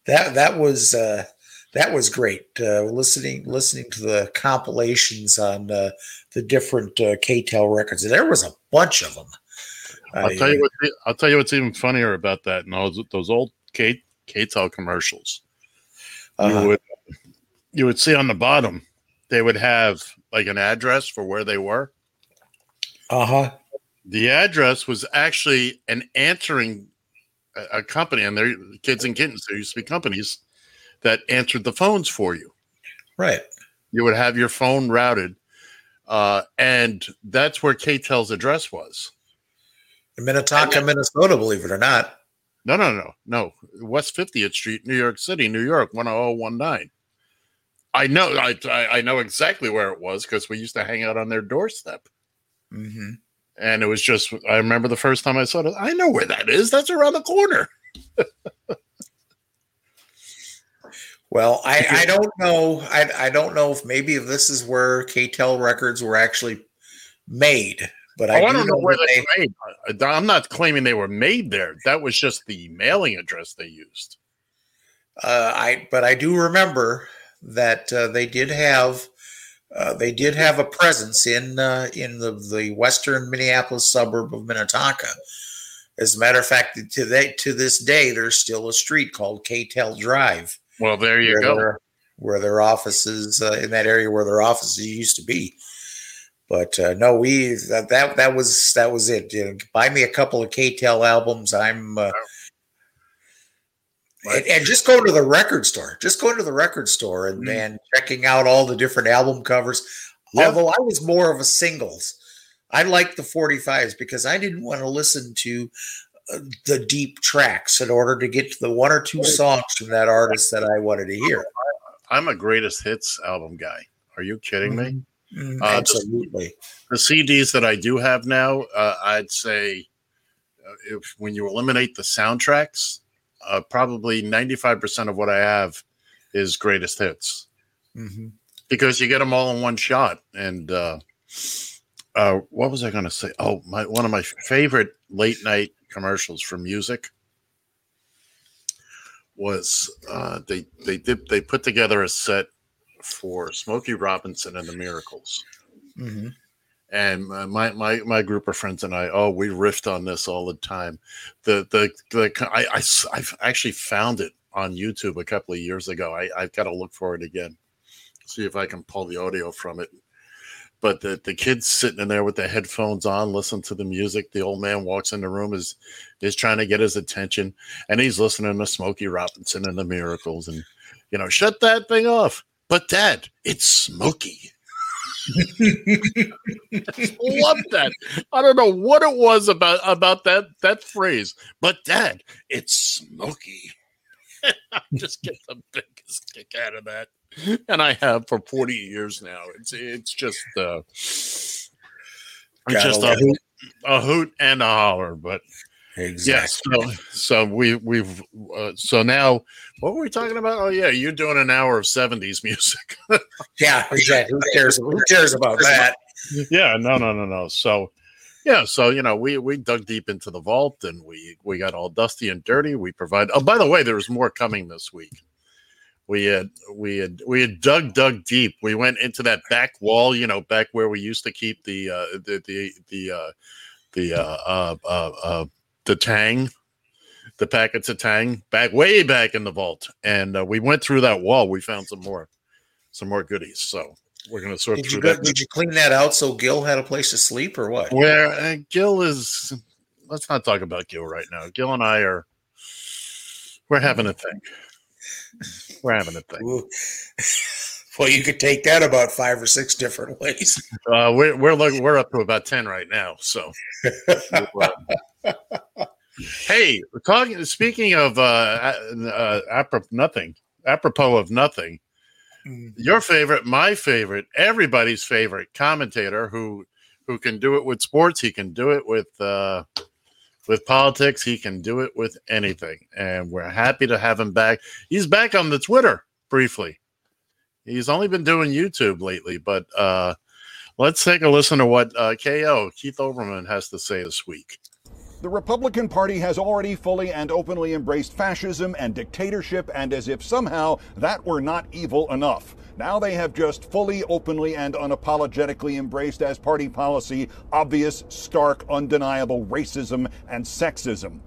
that that was uh that was great. Uh listening listening to the compilations on uh, the different uh, K-Tel records. There was a bunch of them. I'll tell you what. I'll tell you what's even funnier about that. And those those old K K-Tel commercials. Uh-huh. You would you would see on the bottom they would have like an address for where they were. Uh-huh. The address was actually an answering a, a company, and they're kids and kittens. There used to be companies that answered the phones for you. Right. You would have your phone routed, uh, and that's where K-Tel's address was. In Minnetonka, Minnesota, believe it or not. No, no, no, no. West 50th Street, New York City, New York, 10019. I know, I, I I know exactly where it was because we used to hang out on their doorstep. Mm-hmm. And it was just, I remember the first time I saw it, I know where that is. That's around the corner. <laughs> Well, I, I don't know. I, I don't know if maybe if this is where K-Tel records were actually made, but Oh, I, I, do don't know where they made. I- I'm not claiming they were made there. That was just the mailing address they used. Uh, I but I do remember that uh, they did have uh, they did have a presence in uh, in the the western Minneapolis suburb of Minnetonka. As a matter of fact, to they, to this day, there's still a street called K-Tel Drive. Well, there you go. Their, where their offices uh, in that area where their offices used to be. But uh, no, we that, that that was that was it. You know, buy me a couple of K-Tel albums. I'm uh, and, and just go to the record store. Just go to the record store and, Mm. and checking out all the different album covers. Although I was more of a singles, I liked the 45s because I didn't want to listen to uh, the deep tracks in order to get to the one or two songs from that artist that I wanted to hear. I'm a greatest hits album guy. Are you kidding me? Mhm, Uh, the- Absolutely. The CDs that I do have now, uh, I'd say uh, if when you eliminate the soundtracks, uh, probably 95% of what I have is greatest hits Mhm. because you get them all in one shot. And uh, uh, what was I going to say? Oh, my one of my favorite late night commercials for music was uh, they they did they put together a set for Smokey Robinson and the Miracles Mhm. And uh, my my my group of friends and I, oh, we riffed on this all the time. The the the I, I I've actually found it on YouTube a couple of years ago. I I've got to look for it again, see if I can pull the audio from it. But the the kids sitting in there with their headphones on, listen to the music. The old man walks in the room is is trying to get his attention, and he's listening to Smokey Robinson and the Miracles, and you know, shut that thing off. But Dad, it's Smokey. <laughs> Love that. I don't know what it was about about that that phrase, but Dad, it's Smokey. <laughs> I just get the biggest kick out of that, and I have for forty years now. It's it's just uh, it's Gotta just a hoot, a hoot and a holler. But Exactly. yes, so so we we've uh, so now what were we talking about? Oh yeah, you're doing an hour of seventies music. <laughs> Yeah, <laughs> exactly. Who cares? Who cares about that? <laughs> yeah no no no no so yeah so you know we we dug deep into the vault and we we got all dusty and dirty we provide oh by the way there's more coming this week we had we had we had dug dug deep we went into that back wall you know back where we used to keep the uh the the the uh the uh uh uh, uh the tang the packets of tang back way back in the vault and uh, we went through that wall we found some more some more goodies so we're going to sort Did through go, that did you clean that out so Gil had a place to sleep or what? where uh, Gil is. Let's not talk about Gil right now. Gil and I are. We're having a thing. We're having a thing. Well, you could take that about five or six different ways. Uh, we're we're we're up to about ten right now. So, <laughs> hey, talking. Speaking of uh, uh, apropos nothing, apropos of nothing. Your favorite, my favorite, everybody's favorite commentator who who can do it with sports. He can do it with uh, with politics. He can do it with anything, and we're happy to have him back. He's back on the Twitter briefly. He's only been doing YouTube lately, but uh, let's take a listen to what uh, KO Keith Olbermann has to say this week. The Republican Party has already fully and openly embraced fascism and dictatorship, and as if somehow that were not evil enough. Now they have just fully, openly, and unapologetically embraced as party policy obvious, stark, undeniable racism and sexism.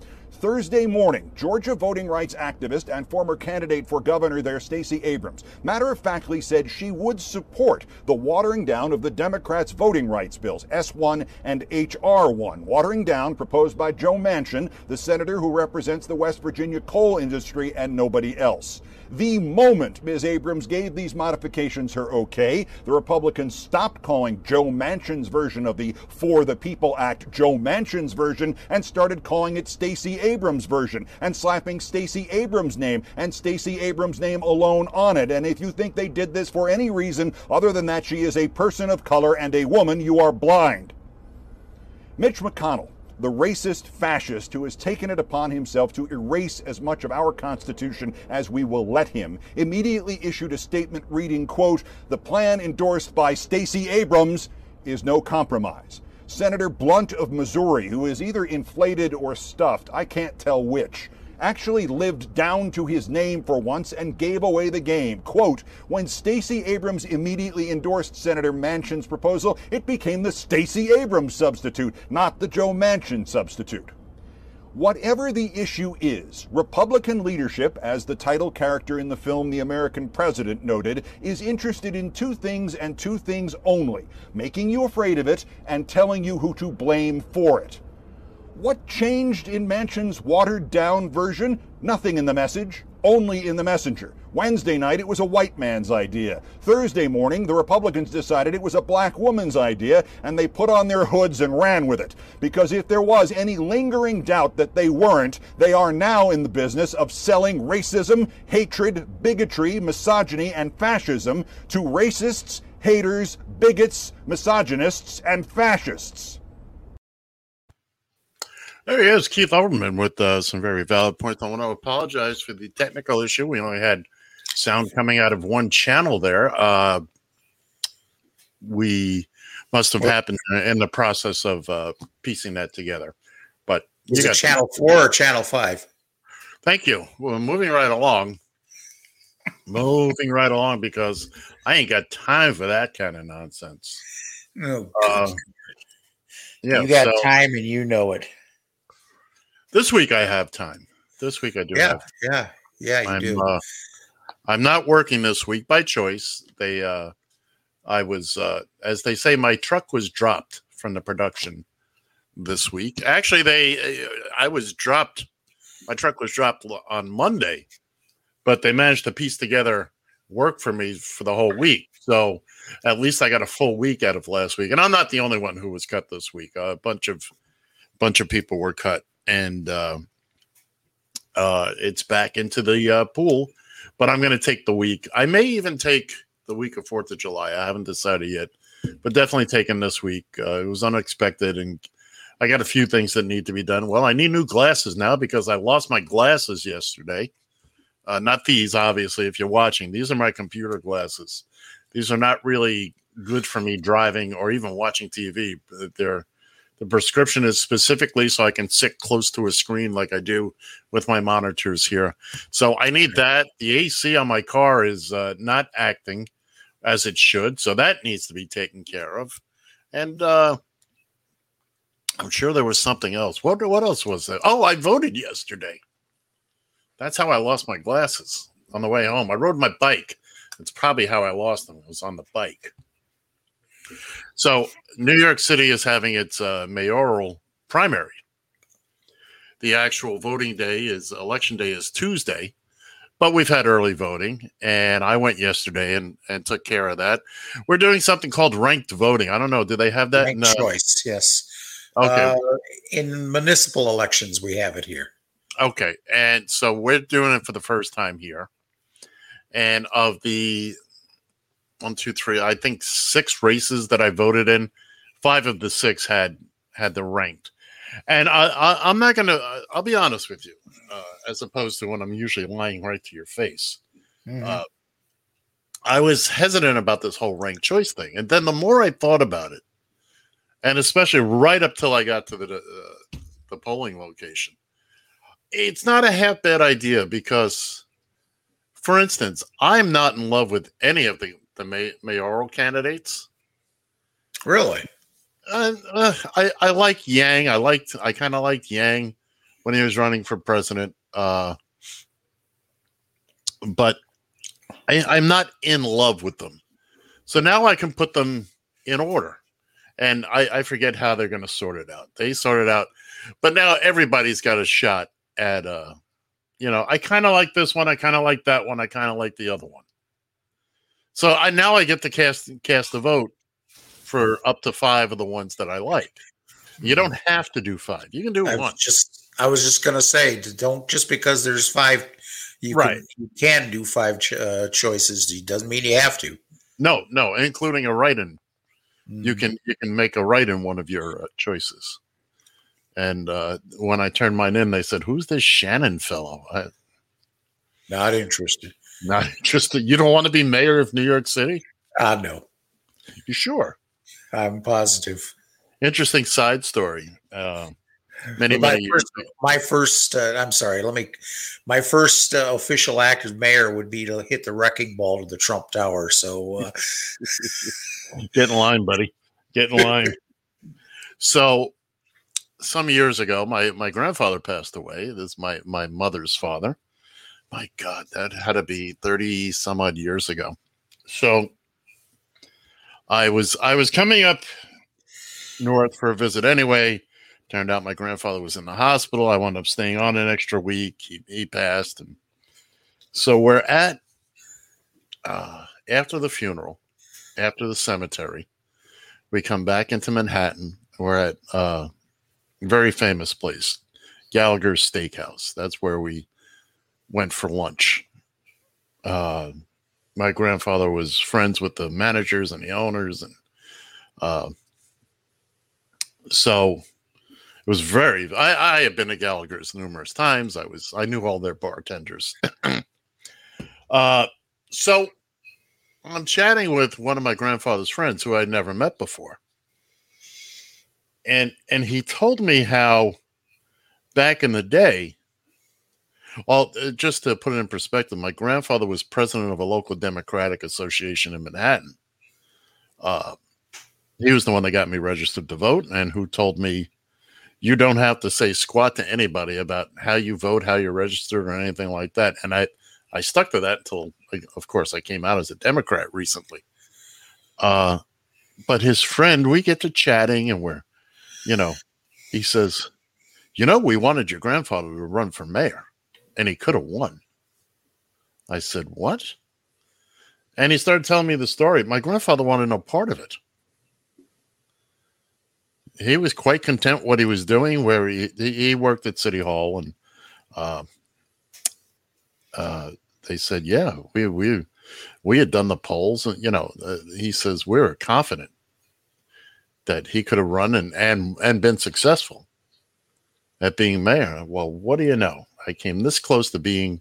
Thursday morning, Georgia voting rights activist and former candidate for governor there, Stacey Abrams, matter of factly said she would support the watering down of the Democrats' voting rights bills, S1 and HR1. Watering down proposed by Joe Manchin, the senator who represents the West Virginia coal industry and nobody else. The moment Ms. Abrams gave these modifications her okay, the Republicans stopped calling Joe Manchin's version of the For the People Act Joe Manchin's version and started calling it Stacey Abrams' version and slapping Stacey Abrams' name and Stacey Abrams' name alone on it. And if you think they did this for any reason other than that she is a person of color and a woman, you are blind. Mitch McConnell, the racist fascist who has taken it upon himself to erase as much of our Constitution as we will let him, immediately issued a statement reading, quote, the plan endorsed by Stacey Abrams is no compromise. Senator Blunt of Missouri, who is either inflated or stuffed, I can't tell which, actually lived down to his name for once and gave away the game. Quote, when Stacey Abrams immediately endorsed Senator Manchin's proposal, it became the Stacey Abrams substitute, not the Joe Manchin substitute. Whatever the issue is, Republican leadership, as the title character in the film The American President noted, is interested in two things and two things only making you afraid of it and telling you who to blame for it. What changed in Manchin's watered down version? Nothing in the message, only in the messenger. Wednesday night, it was a white man's idea. Thursday morning, the Republicans decided it was a black woman's idea, and they put on their hoods and ran with it. Because if there was any lingering doubt that they weren't, they are now in the business of selling racism, hatred, bigotry, misogyny, and fascism to racists, haters, bigots, misogynists, and fascists. There he is, Keith Olbermann, with uh, some very valid points. I want to apologize for the technical issue. We only had sound coming out of one channel there. Uh, we must have happened in the process of uh, piecing that together. But Is you it channel four or channel five? Thank you. Well, moving right along. Moving right along because I ain't got time for that kind of nonsense. No. Uh, yeah, you got so- time and you know it. This week I have time. This week I do Yeah, have yeah, yeah, you I'm, do. Uh, I'm not working this week by choice. They, uh, I was, uh, as they say, my truck was dropped from the production this week. Actually, they, uh, I was dropped. My truck was dropped on Monday, but they managed to piece together work for me for the whole week. So at least I got a full week out of last week, and I'm not the only one who was cut this week. a bunch of bunch of people were cut, and uh, uh, it's back into the uh, pool. But I'm going to take the week. I may even take the week of Fourth of July. I haven't decided yet, but definitely taking this week. Uh, it was unexpected, and I got a few things that need to be done. Well, I need new glasses now because I lost my glasses yesterday. Uh, not these, obviously. If you're watching, these are my computer glasses. These are not really good for me driving or even watching TV. They're the prescription is specifically so I can sit close to a screen like I do with my monitors here. So I need that. The AC on my car is uh, not acting as it should, so that needs to be taken care of. And uh, I'm sure there was something else. What what else was there? Oh, I voted yesterday. That's how I lost my glasses on the way home. I rode my bike. It's probably how I lost them. It was on the bike. So New York City is having its uh, mayoral primary. The actual voting day is election day is Tuesday, but we've had early voting, and I went yesterday and and took care of that. We're doing something called ranked voting. I don't know. Do they have that? Ranked in, uh, choice, yes. Okay. Uh, in municipal elections, we have it here. Okay. And so we're doing it for the first time here. And of the one, two, three, I think six races that I voted in, five of the six had had the ranked. And I, I, I'm not going to, I'll be honest with you, uh, as opposed to when I'm usually lying right to your face. Uh, I was hesitant about this whole ranked choice thing. And then the more I thought about it, and especially right up till I got to the, uh, the polling location, it's not a half bad idea because, for instance, I'm not in love with any of the, the may, mayoral candidates. Really? Uh, uh, I, I like Yang. I liked, I kind of liked Yang when he was running for president. Uh, but I, I'm not in love with them. So now I can put them in order. And I, I forget how they're going to sort it out. They sort it out. But now everybody's got a shot at, uh, you know, I kind of like this one. I kind of like that one. I kind of like the other one. So I now I get to cast cast a vote for up to five of the ones that I like. You don't have to do five. You can do I one. just I was just gonna say, don't just because there's five, you Right. can, you can do five ch- uh, choices. It doesn't mean you have to. No, no, including a write-in. Mm. You can you can make a write-in one of your uh, choices. And uh, when I turned mine in, they said, "Who's this Shannon fellow?" I, Not interested. Not <laughs> interested. You don't want to be mayor of New York City? Uh no. You sure? I'm positive. Interesting side story. Uh, many my many first, my first uh, I'm sorry, let me my first uh, official act as mayor would be to hit the wrecking ball to the Trump Tower. So uh, <laughs> Get in line, buddy. Get in line. <laughs> so, some years ago, my my grandfather passed away. This is my my mother's father. My God, that had to be thirty some odd years ago. So I was I was coming up north for a visit anyway. Turned out my grandfather was in the hospital. I wound up staying on an extra week. He, he passed, and so we're at uh, after the funeral, after the cemetery. We come back into Manhattan. We're at uh, a very famous place, Gallagher's Steakhouse. That's where we went for lunch. Uh, my grandfather was friends with the managers and the owners, and uh, so it was very. I, I been to Gallagher's numerous times. I was I knew all their bartenders. <clears throat> uh, so I'm chatting with one of my grandfather's friends who I'd never met before, and and he told me how back in the day. Well, uh, just to put it in perspective, my grandfather was president of a local Democratic association in Manhattan. Uh, he was the one that got me registered to vote and who told me you don't have to say squat to anybody about how you vote, how you're registered, or anything like that. And I, I stuck to that until, of course, I came out as a Democrat recently. Uh, but his friend, we get to chatting, and we're, you know, he says, "You know, we wanted your grandfather to run for mayor, and he could have won." I said, "What?" And he started telling me the story. My grandfather wanted no part of it he was quite content what he was doing. Where he he worked at City Hall, and uh, uh, they said, "Yeah, we we we had done the polls, and you know," uh, he says we were confident that he could have run and and and been successful at being mayor. Well, what do you know? I came this close to being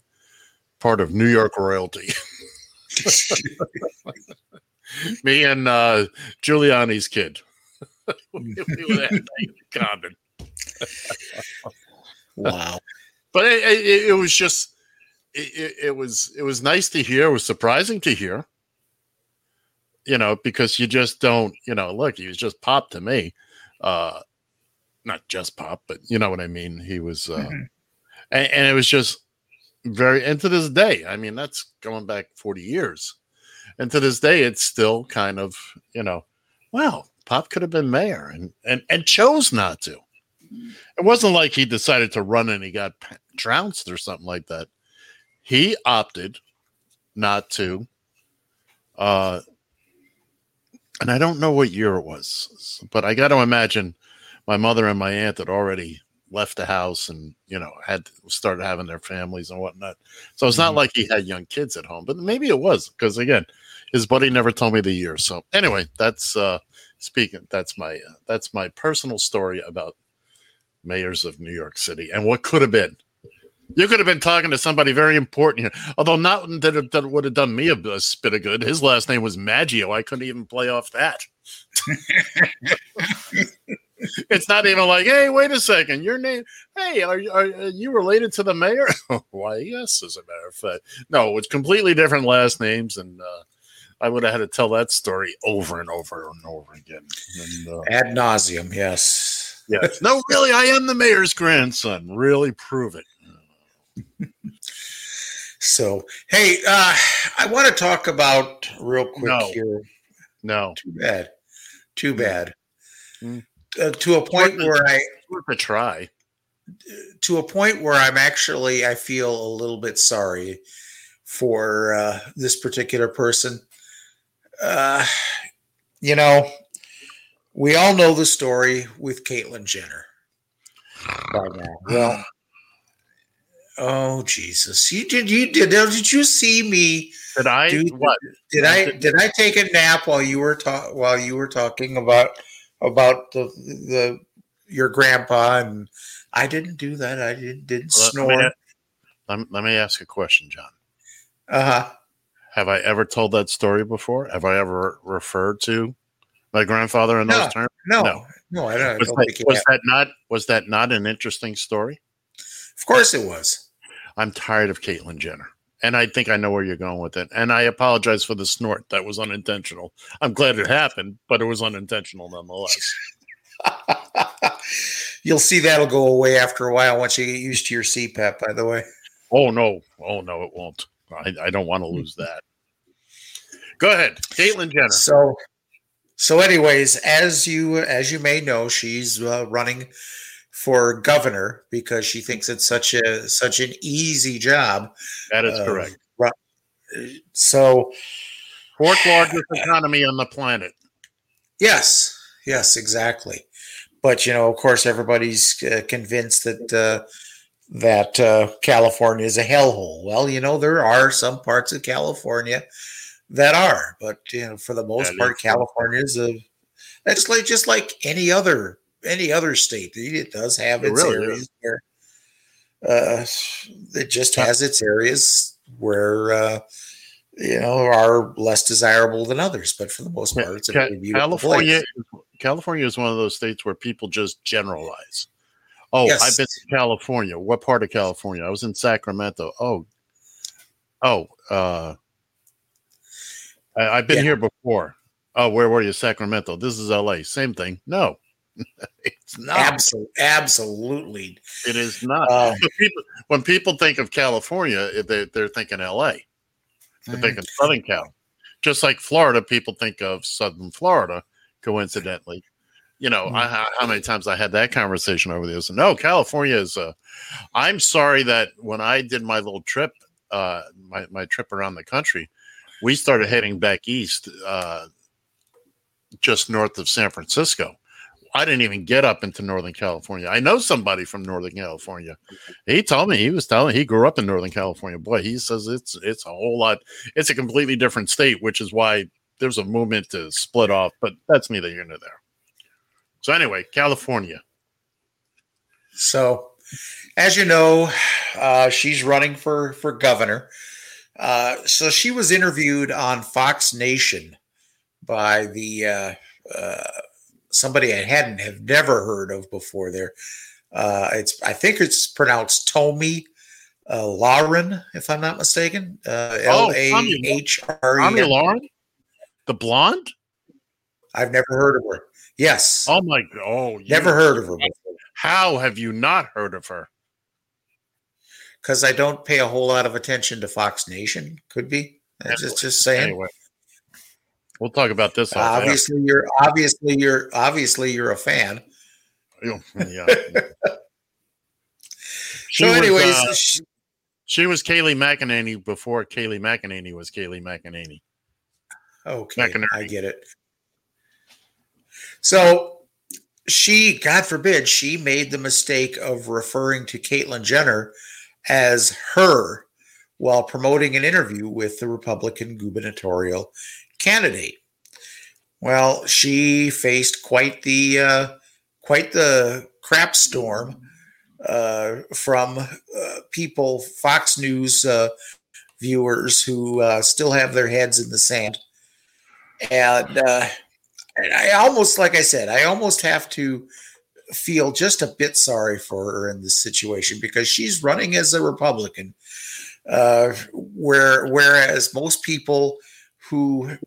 part of New York royalty. <laughs> Me and uh, Giuliani's kid. <laughs> we, we were that common. wow. But it, it, it was just it, it, was it was nice to hear. It was surprising to hear. You know, because you just don't, you know, look, he was just pop to me. Uh not just pop, but you know what I mean. He was uh mm-hmm. And, and it was just very and to this day, I mean, that's going back 40 years. And to this day, it's still kind of, you know, wow, Pop could have been mayor and, and, and chose not to. It wasn't like he decided to run and he got trounced or something like that. He opted not to. Uh, and I don't know what year it was, but I got to imagine my mother and my aunt had already left the house and you know had started having their families and whatnot. So it's not mm-hmm. like he had young kids at home, but maybe it was because again, his buddy never told me the year. So anyway, that's uh, speaking that's my uh, that's my personal story about mayors of New York City and what could have been. You could have been talking to somebody very important here, although not that, that would have done me a, a spit of good. His last name was Maggio. I couldn't even play off that. <laughs> it's not even like, hey, wait a second, your name. Hey, are, are, are you related to the mayor? <laughs> Why, yes, as a matter of fact. No, it's completely different last names, and uh, I would have had to tell that story over and over and over again. And, uh, Ad nauseum, yes. Yes. No, really, I am the mayor's grandson. Really prove it. so, hey, uh, I want to talk about real quick no. here. No. Too bad. Too bad. Mm. Uh, to a point where I worth a try. To a point where I'm actually I feel a little bit sorry for uh, this particular person uh, you know, we all know the story with Caitlyn Jenner. Well, oh Jesus! You did you did did you see me? Did I do, what? Did I did I take a nap while you were talk while you were talking about about the the your grandpa and I didn't do that. I didn't didn't let, snore. Let me, let me ask a question, John. Uh huh. Have I ever told that story before? Have I ever referred to my grandfather in no, those terms? No, no, no I don't. Was, don't that, was that not was that not an interesting story? Of course, it was. I'm tired of Caitlyn Jenner, and I think I know where you're going with it. And I apologize for the snort. That was unintentional. I'm glad it happened, but it was unintentional nonetheless. <laughs> You'll see that'll go away after a while once you get used to your CPAP. By the way. Oh no! Oh no! It won't. I, I don't want to lose that. Go ahead, Caitlyn Jenner. So, so anyways, as you as you may know, she's uh, running for governor because she thinks it's such a such an easy job. That is Uh, correct. ru- So, Fourth largest economy on the planet. yes, yes, exactly. But you know, of course, everybody's uh, convinced that uh, that uh, California is a hellhole. Well, you know, there are some parts of California that are, but you know, for the most That part. California is a that's like just like any other any other state. It does have It its really areas is. where uh, it just has its areas where uh, you know are less desirable than others. But for the most part, it's a Ca- California, place. California is one of those states where people just generalize. Oh, Yes. I've been to California. What part of California? I was in Sacramento. Oh, oh, uh, I, I've been Yeah. here before. Oh, where were you? Sacramento. This is LA. Same thing. No, <laughs> it's not. Absolutely, absolutely. It is not. Um, When people, when people think of California, they, they're thinking LA. They're Mhm. thinking Southern Cal. Just like Florida, people think of Southern Florida, coincidentally. You know, I, how- how many times I had that conversation over there. So, no, California is uh I'm sorry that when I did my little trip, uh, my, my trip around the country, we started heading back east, uh, just north of San Francisco. I didn't even get up into Northern California. I know somebody from Northern California. He told me he was telling he grew up in Northern California. Boy, he says it's it's a whole lot. It's a completely different state, which is why there's a movement to split off. But that's neither here nor there. So anyway, California. So, as you know, uh, she's running for for governor. Uh, so she was interviewed on Fox Nation by the uh, uh, somebody I hadn't have never heard of before. There, uh, it's I think it's pronounced Tomi uh, Lahren, if I'm not mistaken. Uh, Oh, Tommy- H R Tommy E. N. Lahren, the blonde. I've never heard of her. Yes, Oh my! God. Oh, you- never heard of her before. How have you not heard of her? because I don't pay a whole lot of attention to Fox Nation. Could be. I'm just just saying. Anyway, we'll talk about this. obviously, you're obviously you're obviously you're a fan. Yeah. <laughs> So, was, anyways, uh, sh- She was Kayleigh McEnany before Kayleigh McEnany was Kayleigh McEnany. okay, McInerney. I get it. So she, God forbid, she made the mistake of referring to Caitlyn Jenner as her while promoting an interview with the Republican gubernatorial candidate. Well, she faced quite the uh, quite the crap storm uh, from uh, people, Fox News uh, viewers who uh, still have their heads in the sand, and uh, and I almost, like I said, I almost have to feel just a bit sorry for her in this situation because she's running as a Republican, where whereas most people who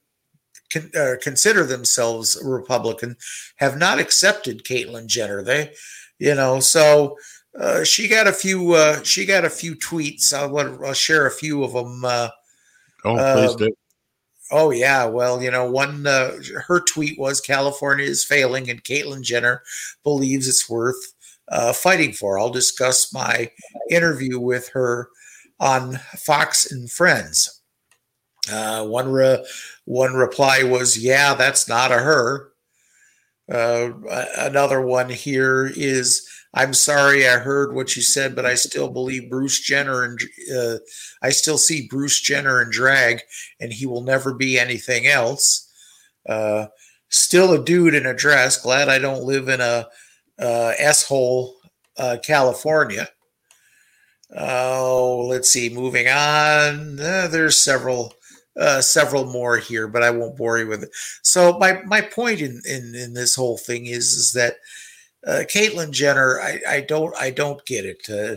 con, uh, consider themselves Republican have not accepted Caitlyn Jenner. They, you know, so uh, she got a few. Uh, she got a few tweets. I'll, I'll share a few of them. Uh, Oh, please Um, do. Oh yeah, well, you know, one uh, her tweet was California is failing, and Caitlyn Jenner believes it's worth uh, fighting for. I'll discuss my interview with her on Fox and Friends. Uh, one re- one reply was, "Yeah, that's not a her." Uh, another one here is, "I'm sorry, I heard what you said, but I still believe Bruce Jenner and uh, I still see Bruce Jenner in drag, and he will never be anything else." Uh, still a dude in a dress. Glad I don't live in a s hole, uh, California. Oh, let's see. Moving on, Uh, there's several, uh, several more here, but I won't bore you with it. So my my point in in, in this whole thing is is that uh, Caitlyn Jenner, I, I don't I don't get it. Uh,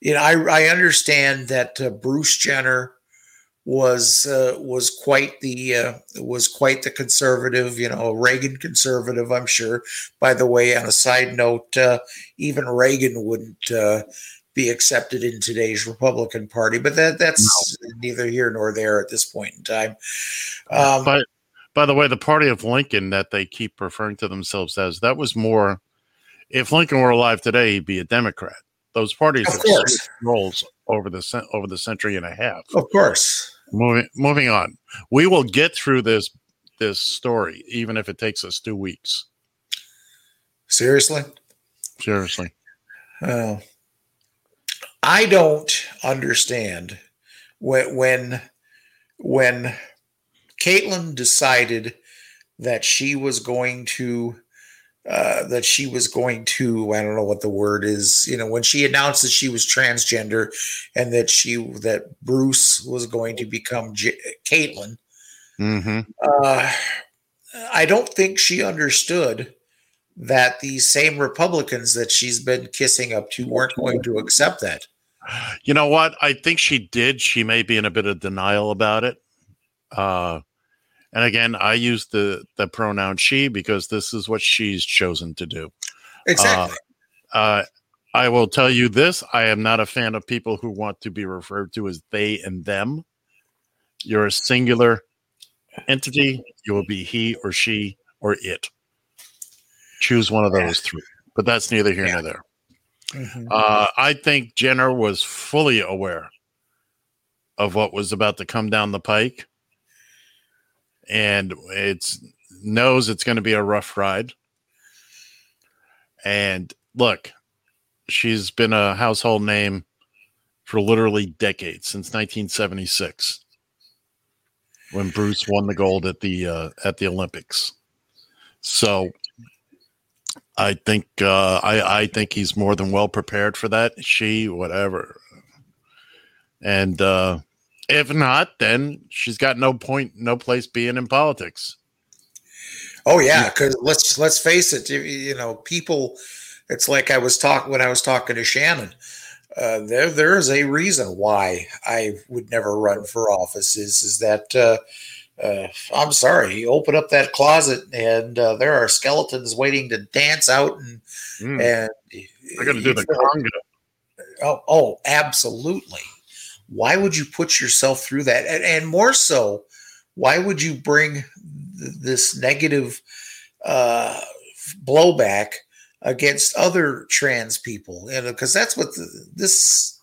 you know, I I understand that uh, Bruce Jenner was uh, was quite the uh, was quite the conservative, you know, Reagan conservative. I'm sure. By the way, on a side note, uh, even Reagan wouldn't uh, be accepted in today's Republican Party, but that that's neither here nor there at this point in time. Um, but by the way, the party of Lincoln that they keep referring to themselves as that was more. If Lincoln were alive today, he'd be a Democrat. Those parties Of have roles over the over the century and a half. of course. Moving moving on, we will get through this this story, even if it takes us two weeks. Seriously. Seriously, Oh. I don't understand when when when Caitlyn decided that she was going to uh, that she was going to I don't know what the word is you know when she announced that she was transgender and that she that Bruce was going to become J- Caitlyn mm-hmm. uh, I don't think she understood that these same Republicans that she's been kissing up to weren't going to accept that. You know what? I think she did. She may be in a bit of denial about it. Uh, and again, I use the the pronoun she because this is what she's chosen to do. Exactly. Uh, uh, I will tell you this: I am not a fan of people who want to be referred to as they and them. You're a singular entity. You will be he or she or it. Choose one of those three. But that's neither here nor there. Uh, I think Jenner was fully aware of what was about to come down the pike, and it's knows it's going to be a rough ride. And look, she's been a household name for literally decades since 1976, when Bruce won the gold at the uh, at the Olympics. So I think uh, I I think he's more than well prepared for that. She, whatever, and uh, if not, then she's got no point, no place being in politics. Oh yeah, because let's let's face it, you, you know, people. It's like I was talking when I was talking to Shannon. Uh, there there is a reason why I would never run for office. Is is that uh, uh, I'm sorry, you open up that closet and uh, there are skeletons waiting to dance out and Mm. and I got to do the conga. Oh, oh, absolutely. Why would you put yourself through that? And, and more so, why would you bring th- this negative uh, blowback against other trans people? Know, because that's what the, this.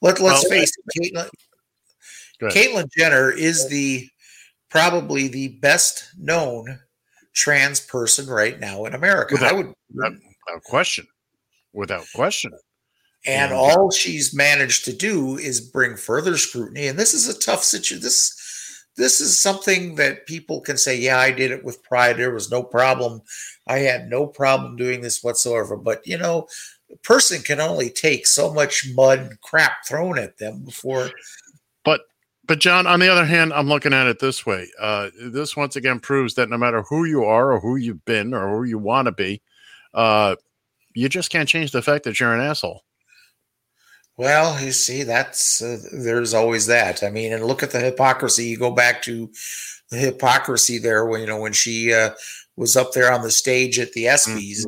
Let Let's Well, face it, Caitlyn. Caitlyn Jenner is the probably the best known trans person right now in America. I Without- would without, without question, without question. and Yeah. all she's managed to do is bring further scrutiny. And this is a tough situation. This this is something that people can say, "Yeah, I did it with pride. There was no problem. I had no problem doing this whatsoever." But you know, a person can only take so much mud and crap thrown at them before. But but John, on the other hand, I'm looking at it this way. Uh, this once again proves that no matter who you are or who you've been or who you want to be, uh, you just can't change the fact that you're an asshole. Well, you see, that's uh, there's always that. I mean, and look at the hypocrisy. You go back to the hypocrisy there when you know when she uh, was up there on the stage at the ESPYS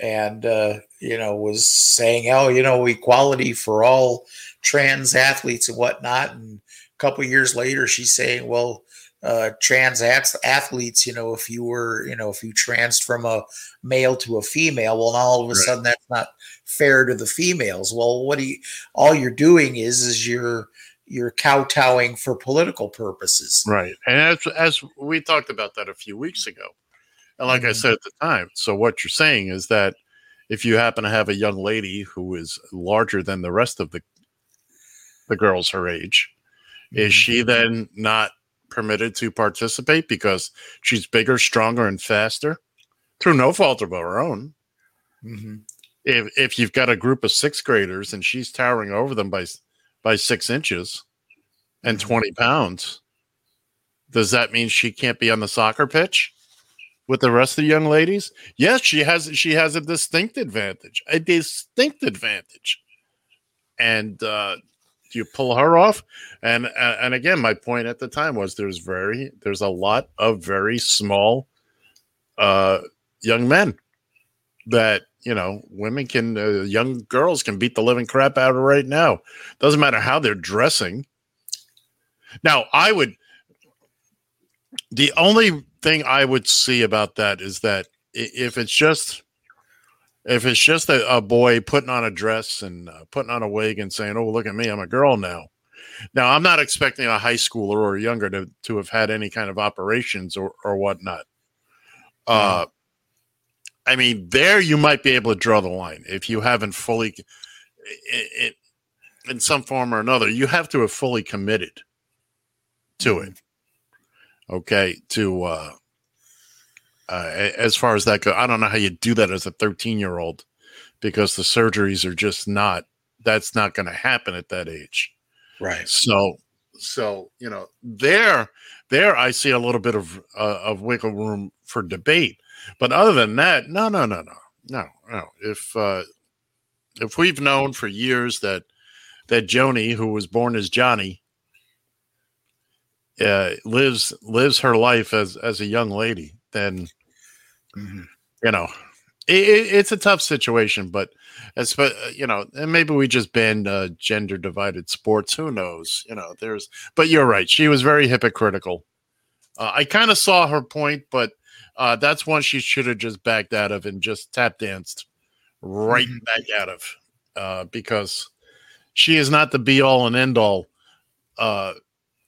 and uh, you know was saying, "Oh, you know, equality for all trans athletes and whatnot." And couple years later, she's saying, "Well, uh, trans athletes, you know, if you were, you know, if you trans from a male to a female, well, now all of a Right. sudden that's not fair to the females. Well, what do you? All you're doing is is you're you're kowtowing for political purposes. Right. And as, as we talked about that a few weeks ago, and like I said at the time, so what you're saying is that if you happen to have a young lady who is larger than the rest of the the girls her age, is she then not permitted to participate because she's bigger, stronger, and faster through no fault of her own? Mhm. If if you've got a group of sixth graders and she's towering over them by by six inches and 20 pounds, does that mean she can't be on the soccer pitch with the rest of the young ladies? Yes, she has she has a distinct advantage, a distinct advantage. And uh, you pull her off? And and again, my point at the time was there's very there's a lot of very small uh young men that you know women can uh, young girls can beat the living crap out of right now doesn't matter how they're dressing now i would the only thing i would see about that is that if it's just if it's just a, a boy putting on a dress and uh, putting on a wig and saying oh look at me i'm a girl now. Now i'm not expecting a high schooler or younger to, to have had any kind of operations or, or whatnot. Uh I mean, there you might be able to draw the line if you haven't fully, i- i- in some form or another, you have to have fully committed to it. Okay, to uh, uh, as far as that goes, I don't know how you do that as a 13 year old because the surgeries are just not. That's not going to happen at that age. Right. So, so you know, there, there, I see a little bit of uh, of wiggle room for debate. But other than that, no, no, no, no, no, no. If uh, if we've known for years that that Joni, who was born as Johnny, uh, lives lives her life as as a young lady, then you know it, it, it's a tough situation. But as but, uh, you know, and maybe we just banned uh, gender divided sports. Who knows? You know, there's. But you're right. She was very hypocritical. Uh, I kind of saw her point, but uh, that's one she should have just backed out of and just tap danced right back out of uh, because she is not the be all and end all uh,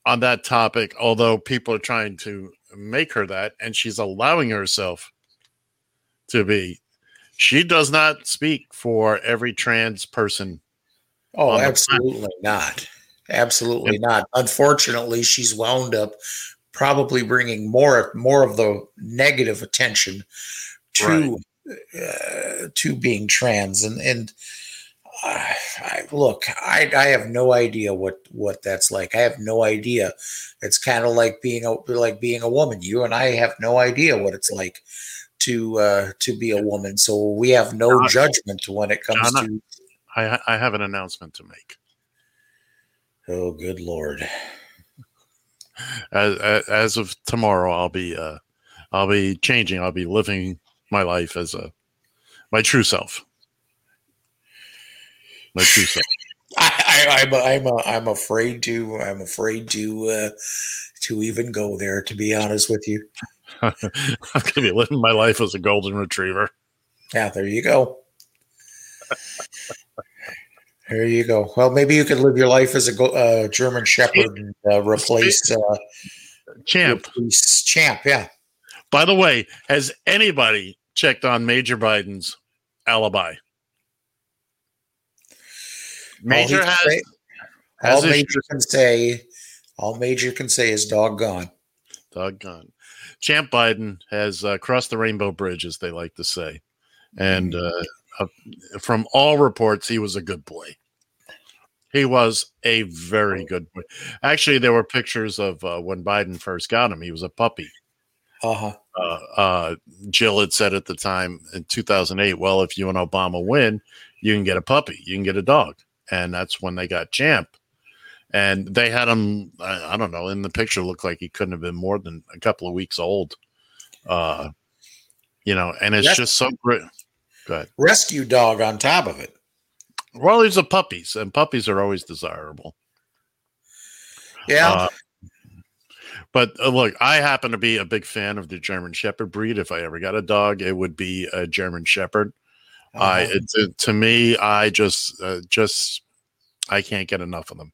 on that topic. Although people are trying to make her that, and she's allowing herself to be. She does not speak for every trans person. Oh, on the planet. absolutely not. Absolutely not. Unfortunately, she's wound up probably bringing more more of the negative attention to uh, to being trans and and uh, I, look, I I have no idea what what that's like. I have no idea. It's kind of like being a like being a woman. You and I have no idea what it's like to uh, to be a woman. So we have no judgment when it comes to. I, I have an announcement to make. Oh, good lord! As, as of tomorrow, I'll be uh, I'll be changing. I'll be living my life as a my true self. My true self. <laughs> I, I, I'm I'm I'm afraid to I'm afraid to uh, to even go there. To be honest with you. <laughs> I'm gonna be living my life as a golden retriever. Yeah, there you go. There you go. Well, maybe you could live your life as a uh, German Shepherd and uh, replace uh, Champ. replace Champ. Yeah. By the way, has anybody checked on Major Biden's alibi? Major all has say, has all his- Major can say. All Major can say is doggone. Doggone. Champ Biden has uh, crossed the rainbow bridge, as they like to say. And uh, uh, from all reports, he was a good boy. He was a very good boy. Actually, there were pictures of uh, when Biden first got him. He was a puppy. Uh-huh. Uh, uh, Jill had said at the time in 2008, well, if you and Obama win, you can get a puppy, you can get a dog. And that's when they got Champ. And they had him, I, I don't know, in the picture, looked like he couldn't have been more than a couple of weeks old. Uh, you know, and it's That's- just so great. Rescue dog on top of it. Well, these are puppies, and puppies are always desirable. Yeah. Uh, but uh, look, I happen to be a big fan of the German Shepherd breed. If I ever got a dog, it would be a German Shepherd. I Uh-huh. it, it- to me, I just uh, just I can't get enough of them.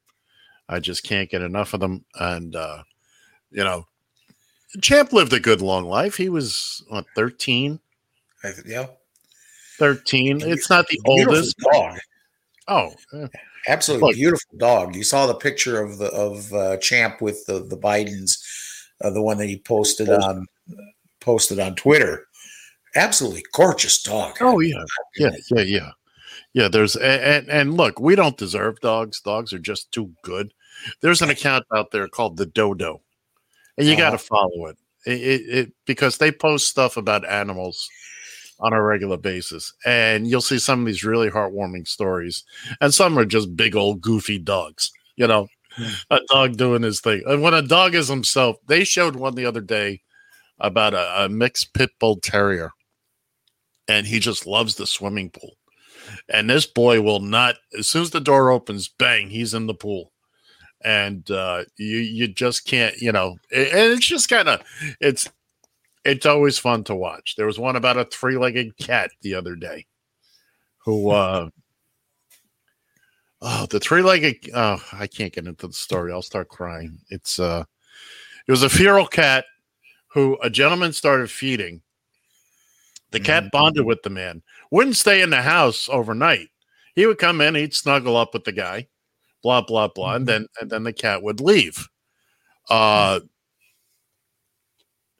I just can't get enough of them, and uh, you know, Champ lived a good long life. He was what thirteen. Yeah. 13. It's not the oldest dog. Oh. Absolutely Look. beautiful dog. You saw the picture of the of uh, Champ with the the Bidens, uh, the one that he posted on posted on Twitter. Absolutely gorgeous dog. Oh yeah, yeah, yeah, yeah, yeah. There's and and look, we don't deserve dogs. Dogs are just too good. There's an account out there called the Dodo, and you got to Uh-huh. follow it. It, it, it because they post stuff about animals on a regular basis, and you'll see some of these really heartwarming stories, and some are just big old goofy dogs. You know, a dog doing his thing. And when a dog is himself, they showed one the other day about a, a mixed pit bull terrier, and he just loves the swimming pool. And this boy will not, as soon as the door opens, bang, he's in the pool. And uh, you you just can't, you know, and it's just kind of it's it's always fun to watch. There was one about a three legged cat the other day, who <laughs> uh, oh the three legged oh I can't get into the story. I'll start crying. It's uh, it was a feral cat who a gentleman started feeding. The cat bonded with the man, wouldn't stay in the house overnight. He would come in, he'd snuggle up with the guy, blah blah blah, and then and then the cat would leave. Uh,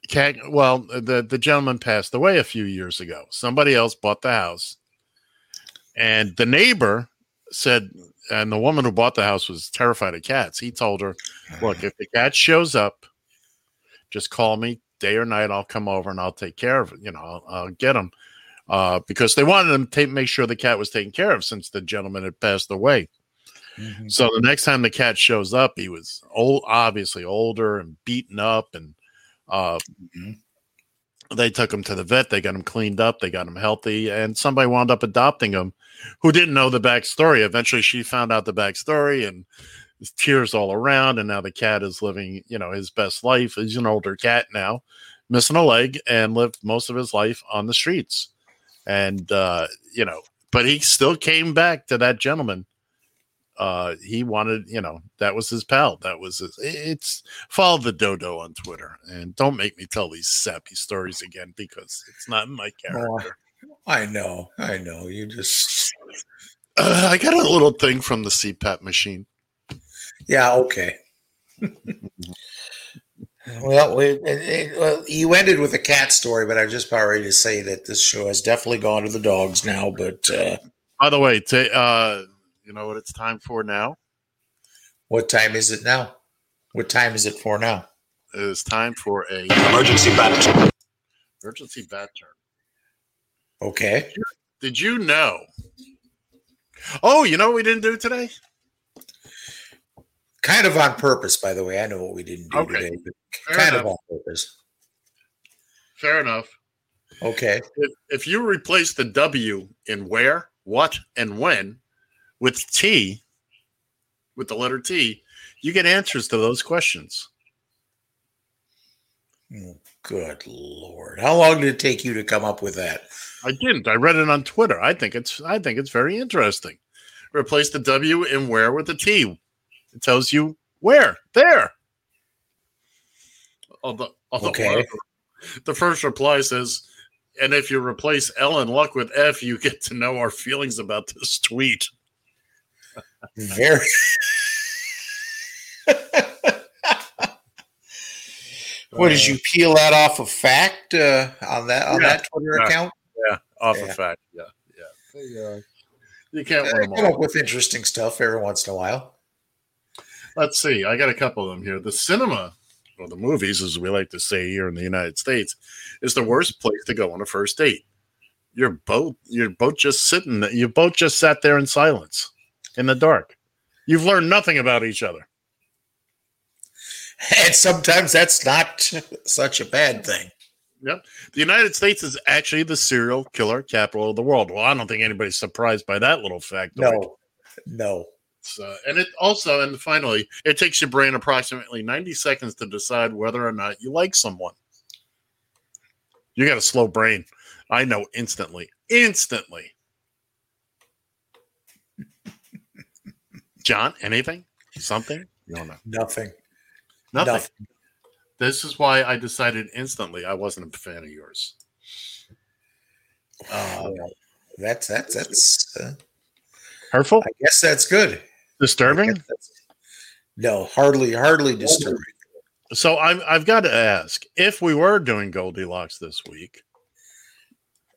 cat. Well, the the gentleman passed away a few years ago. Somebody else bought the house, and the neighbor said, and the woman who bought the house was terrified of cats. He told her, "Look, if the cat shows up, just call me day or night. I'll come over and I'll take care of it. You know, I'll, I'll get him." Uh, because they wanted him to make sure the cat was taken care of since the gentleman had passed away. So the next time the cat shows up, he was old, obviously older and beaten up, and uh, they took him to the vet. They got him cleaned up. They got him healthy, and somebody wound up adopting him, who didn't know the backstory. Eventually, she found out the backstory, and tears all around. And now the cat is living, you know, his best life. He's an older cat now, missing a leg, and lived most of his life on the streets. And uh, you know, but he still came back to that gentleman. Uh he wanted you know that was his pal. That was his it's follow the dodo on twitter and don't make me tell these sappy stories again because it's not in my character. I know, I know. You just uh, i got a little thing from the cpap machine. Yeah, okay. <laughs> well, we, it, it- well, you ended with a cat story, but I'm just about ready to say that this show has definitely gone to the dogs now. But uh, by the way ta uh you know what it's time for now what time is it now? What time is it for now? it is time for a Emergency bat turn. emergency bat turn Okay. did you know oh you know what we didn't do today Kind of on purpose, by the way. I know what we didn't do Okay. today, kind of on purpose. fair enough Okay. if, if you replace the W in where, what, and when with T, with the letter T, you get answers to those questions. Oh, good lord. How long did it take you to come up with that? I didn't. I read it on Twitter. I think it's I think it's very interesting. Replace the W in where with the T. It tells you where. There. Although, although Okay. the- the first reply says, and if you replace L and luck with F, you get to know our feelings about this tweet. Very. what did you peel that off of fact uh, on that on Yeah. that Twitter Yeah. account? Yeah, off Yeah. of fact. Yeah, yeah. They, uh, you can't I win them come up with interesting stuff every once in a while. Let's see. I got a couple of them here. The cinema, or the movies, as we like to say here in the United States, is the worst place to go on a first date. You're both you're both just sitting. You both just sat there in silence, in the dark. You've learned nothing about each other. <laughs> And sometimes that's not such a bad thing. Yep. The United States is actually the serial killer capital of the world. Well, I don't think anybody's surprised by that little fact. No, no. Uh, and it also, and finally, it takes your brain approximately 90 seconds to decide whether or not you like someone. You got a slow brain. I know instantly. Instantly. John, anything? Something? You don't know. Nothing. Nothing. Nothing. This is why I decided instantly I wasn't a fan of yours. Uh, that's that's that's uh, Hurtful? I guess that's good. Disturbing? No, hardly hardly disturbing. So I'm, I've got to ask if we were doing Goldilocks this week,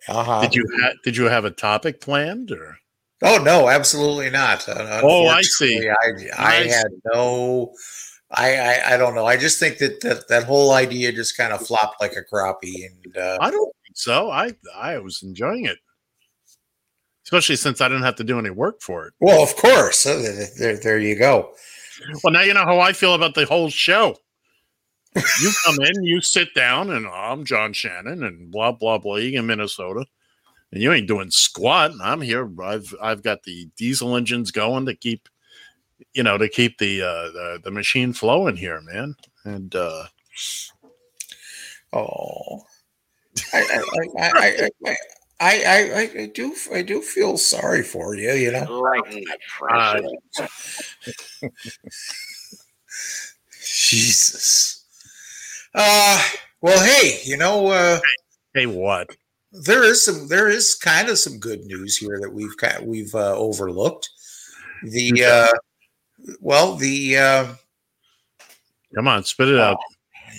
Uh-huh. did you ha- did you have a topic planned or? Oh no, absolutely not. Oh, I see. I, I I had no. I, I I don't know. I just think that that, that whole idea just kind of flopped like a crappie, and uh, I don't think so. I I was enjoying it, especially since I didn't have to do any work for it. Well, of course. Uh, There, there you go. Well, now you know how I feel about the whole show. You come in, you sit down, and I'm John Shannon, and blah blah blah You in Minnesota, and you ain't doing squat. And I'm here. I've I've got the diesel engines going to keep, you know, to keep the uh, the, the machine flowing here, man. And uh, Oh, I, I, I, I, I, I, I, I do, I do feel sorry for you. You know, Right. uh, Jesus. Uh, well, hey, you know, uh, hey, what? there is some, there is kind of some good news here that we've got, we've uh, overlooked. The, uh, well, the, uh, come on, spit it out.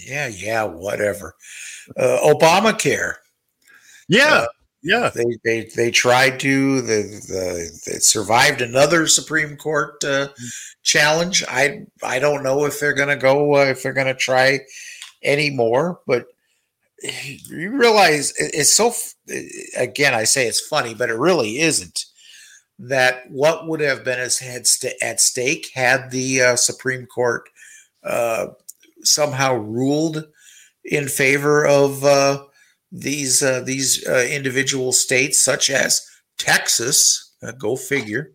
yeah, yeah, whatever. Uh, Obamacare. Yeah, yeah. They they they tried to the the it survived another Supreme Court uh, challenge. I I don't know if they're gonna go uh, if they're gonna try anymore. but you realize it- it's so. Again, I say it's funny, but it really isn't. That what would have been as at stake had the uh, Supreme Court uh, somehow ruled in favor of uh, these uh, these uh, individual states, such as Texas. Uh, go figure.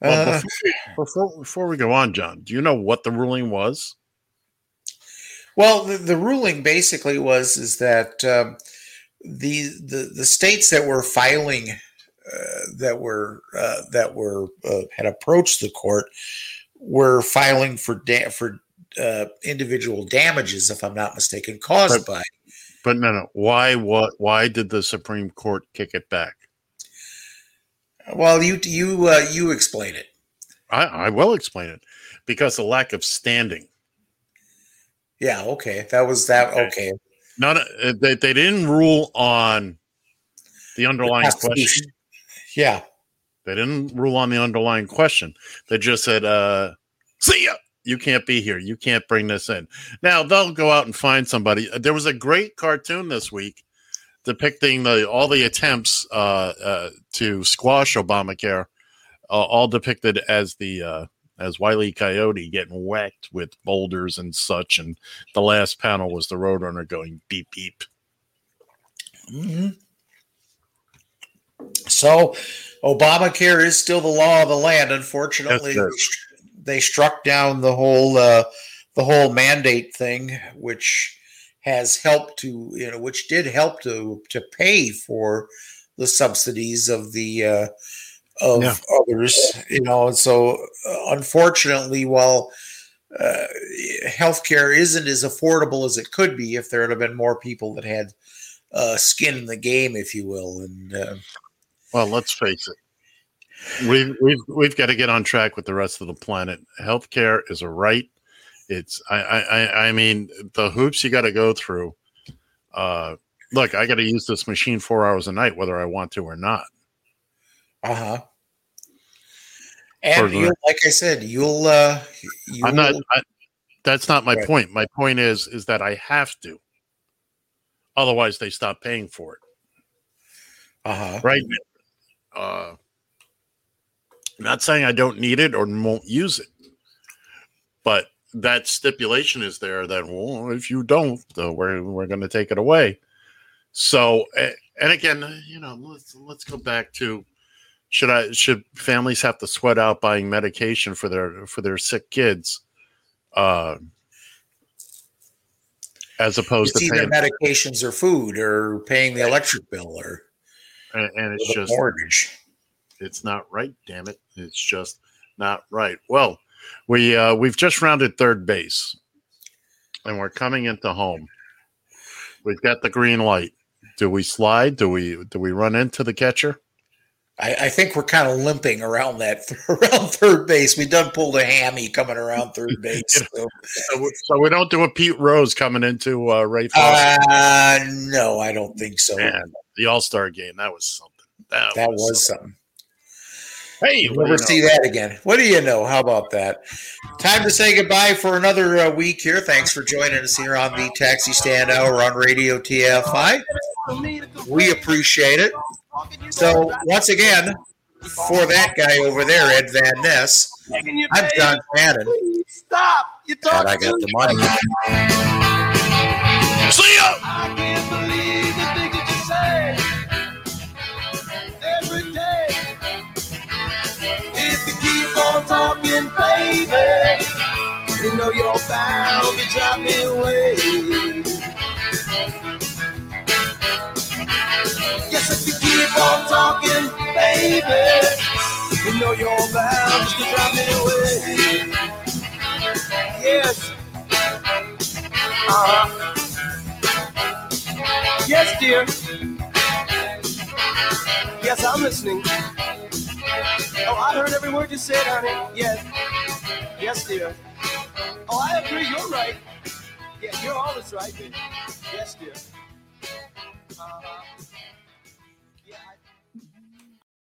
Well, Uh, before, before before we go on, John, do you know what the ruling was? Well, the, the ruling basically was is that um, the, the the states that were filing uh, that were uh, that were uh, had approached the court were filing for da- for uh, individual damages, if I'm not mistaken, caused by. But no, no. Why? What? Why did the Supreme Court kick it back? Well, you you uh, you explain it. I, I will explain it because the lack of standing. Yeah, okay, that was that. Okay, Not uh, they, they didn't rule on the underlying Constitution. question. yeah, They didn't rule on the underlying question. They just said, uh, "See ya." You can't be here. You can't bring this in. Now they'll go out and find somebody. There was a great cartoon this week depicting the all the attempts uh, uh, to squash Obamacare, uh, all depicted as the uh, as Wiley Coyote getting whacked with boulders and such. And the last panel was the Roadrunner going beep beep. hmm So, Obamacare is still the law of the land. Unfortunately, they, struck down the whole uh, the whole mandate thing, which has helped to you know, which did help to to pay for the subsidies of the uh, of Yeah. others. You know, and so uh, unfortunately, while uh, healthcare isn't as affordable as it could be if there had been more people that had uh, skin in the game, if you will. And uh, Well, let's face it. We've we've we've got to get on track with the rest of the planet. Healthcare is a right. It's I I I- mean the hoops you got to go through. Uh, look, I got to use this machine four hours a night, whether I want to or not. uh huh. And the- you'll, like I said, you'll. Uh, you'll I'm not. I, that's not my Right. point. My point is is that I have to. Otherwise, they stop paying for it. uh huh. Right. Uh, not saying I don't need it or won't use it, but that stipulation is there that well, if you don't, uh, we're we're going to take it away. So, and again, you know, let's let's go back to should I should families have to sweat out buying medication for their for their sick kids, uh, as opposed It's to either paying, medications or food or paying the electric bill or, and, and it's just mortgage. It's not right, damn it. It's just not right. Well, we uh we've just rounded third base and we're coming into home. We've got the green light. Do we slide? Do we do we run into the catcher? I, I think we're kind of limping around that <laughs> around third base. We done pulled a hammy coming around third <laughs> base. So. So we, so we don't do a Pete Rose coming into uh Ray Foster. Uh, no, I don't think so. Man, the All Star game. That was something. That, that was, was something. something. Hey, You'll never see know? that again. What do you know? How about that? Time to say goodbye for another uh, week here. Thanks for joining us here on the Taxi Stand Hour on Radio TFI. We appreciate it. So, once again, for that guy over there, Ed Van Ness, I'm John Shannon. Stop! You And talk I got the money. See ya! Talking, baby, you know you're bound to drive me away. Yes, if you keep on talking, baby, you know you're bound to drive me away. Yes. Uh-huh. Yes, dear. Yes, I'm listening. Oh, I heard every word you said, honey. Yes. Yes, dear. Oh, I agree. You're right. Yeah, you're always right, baby. Yes, dear. Uh-huh.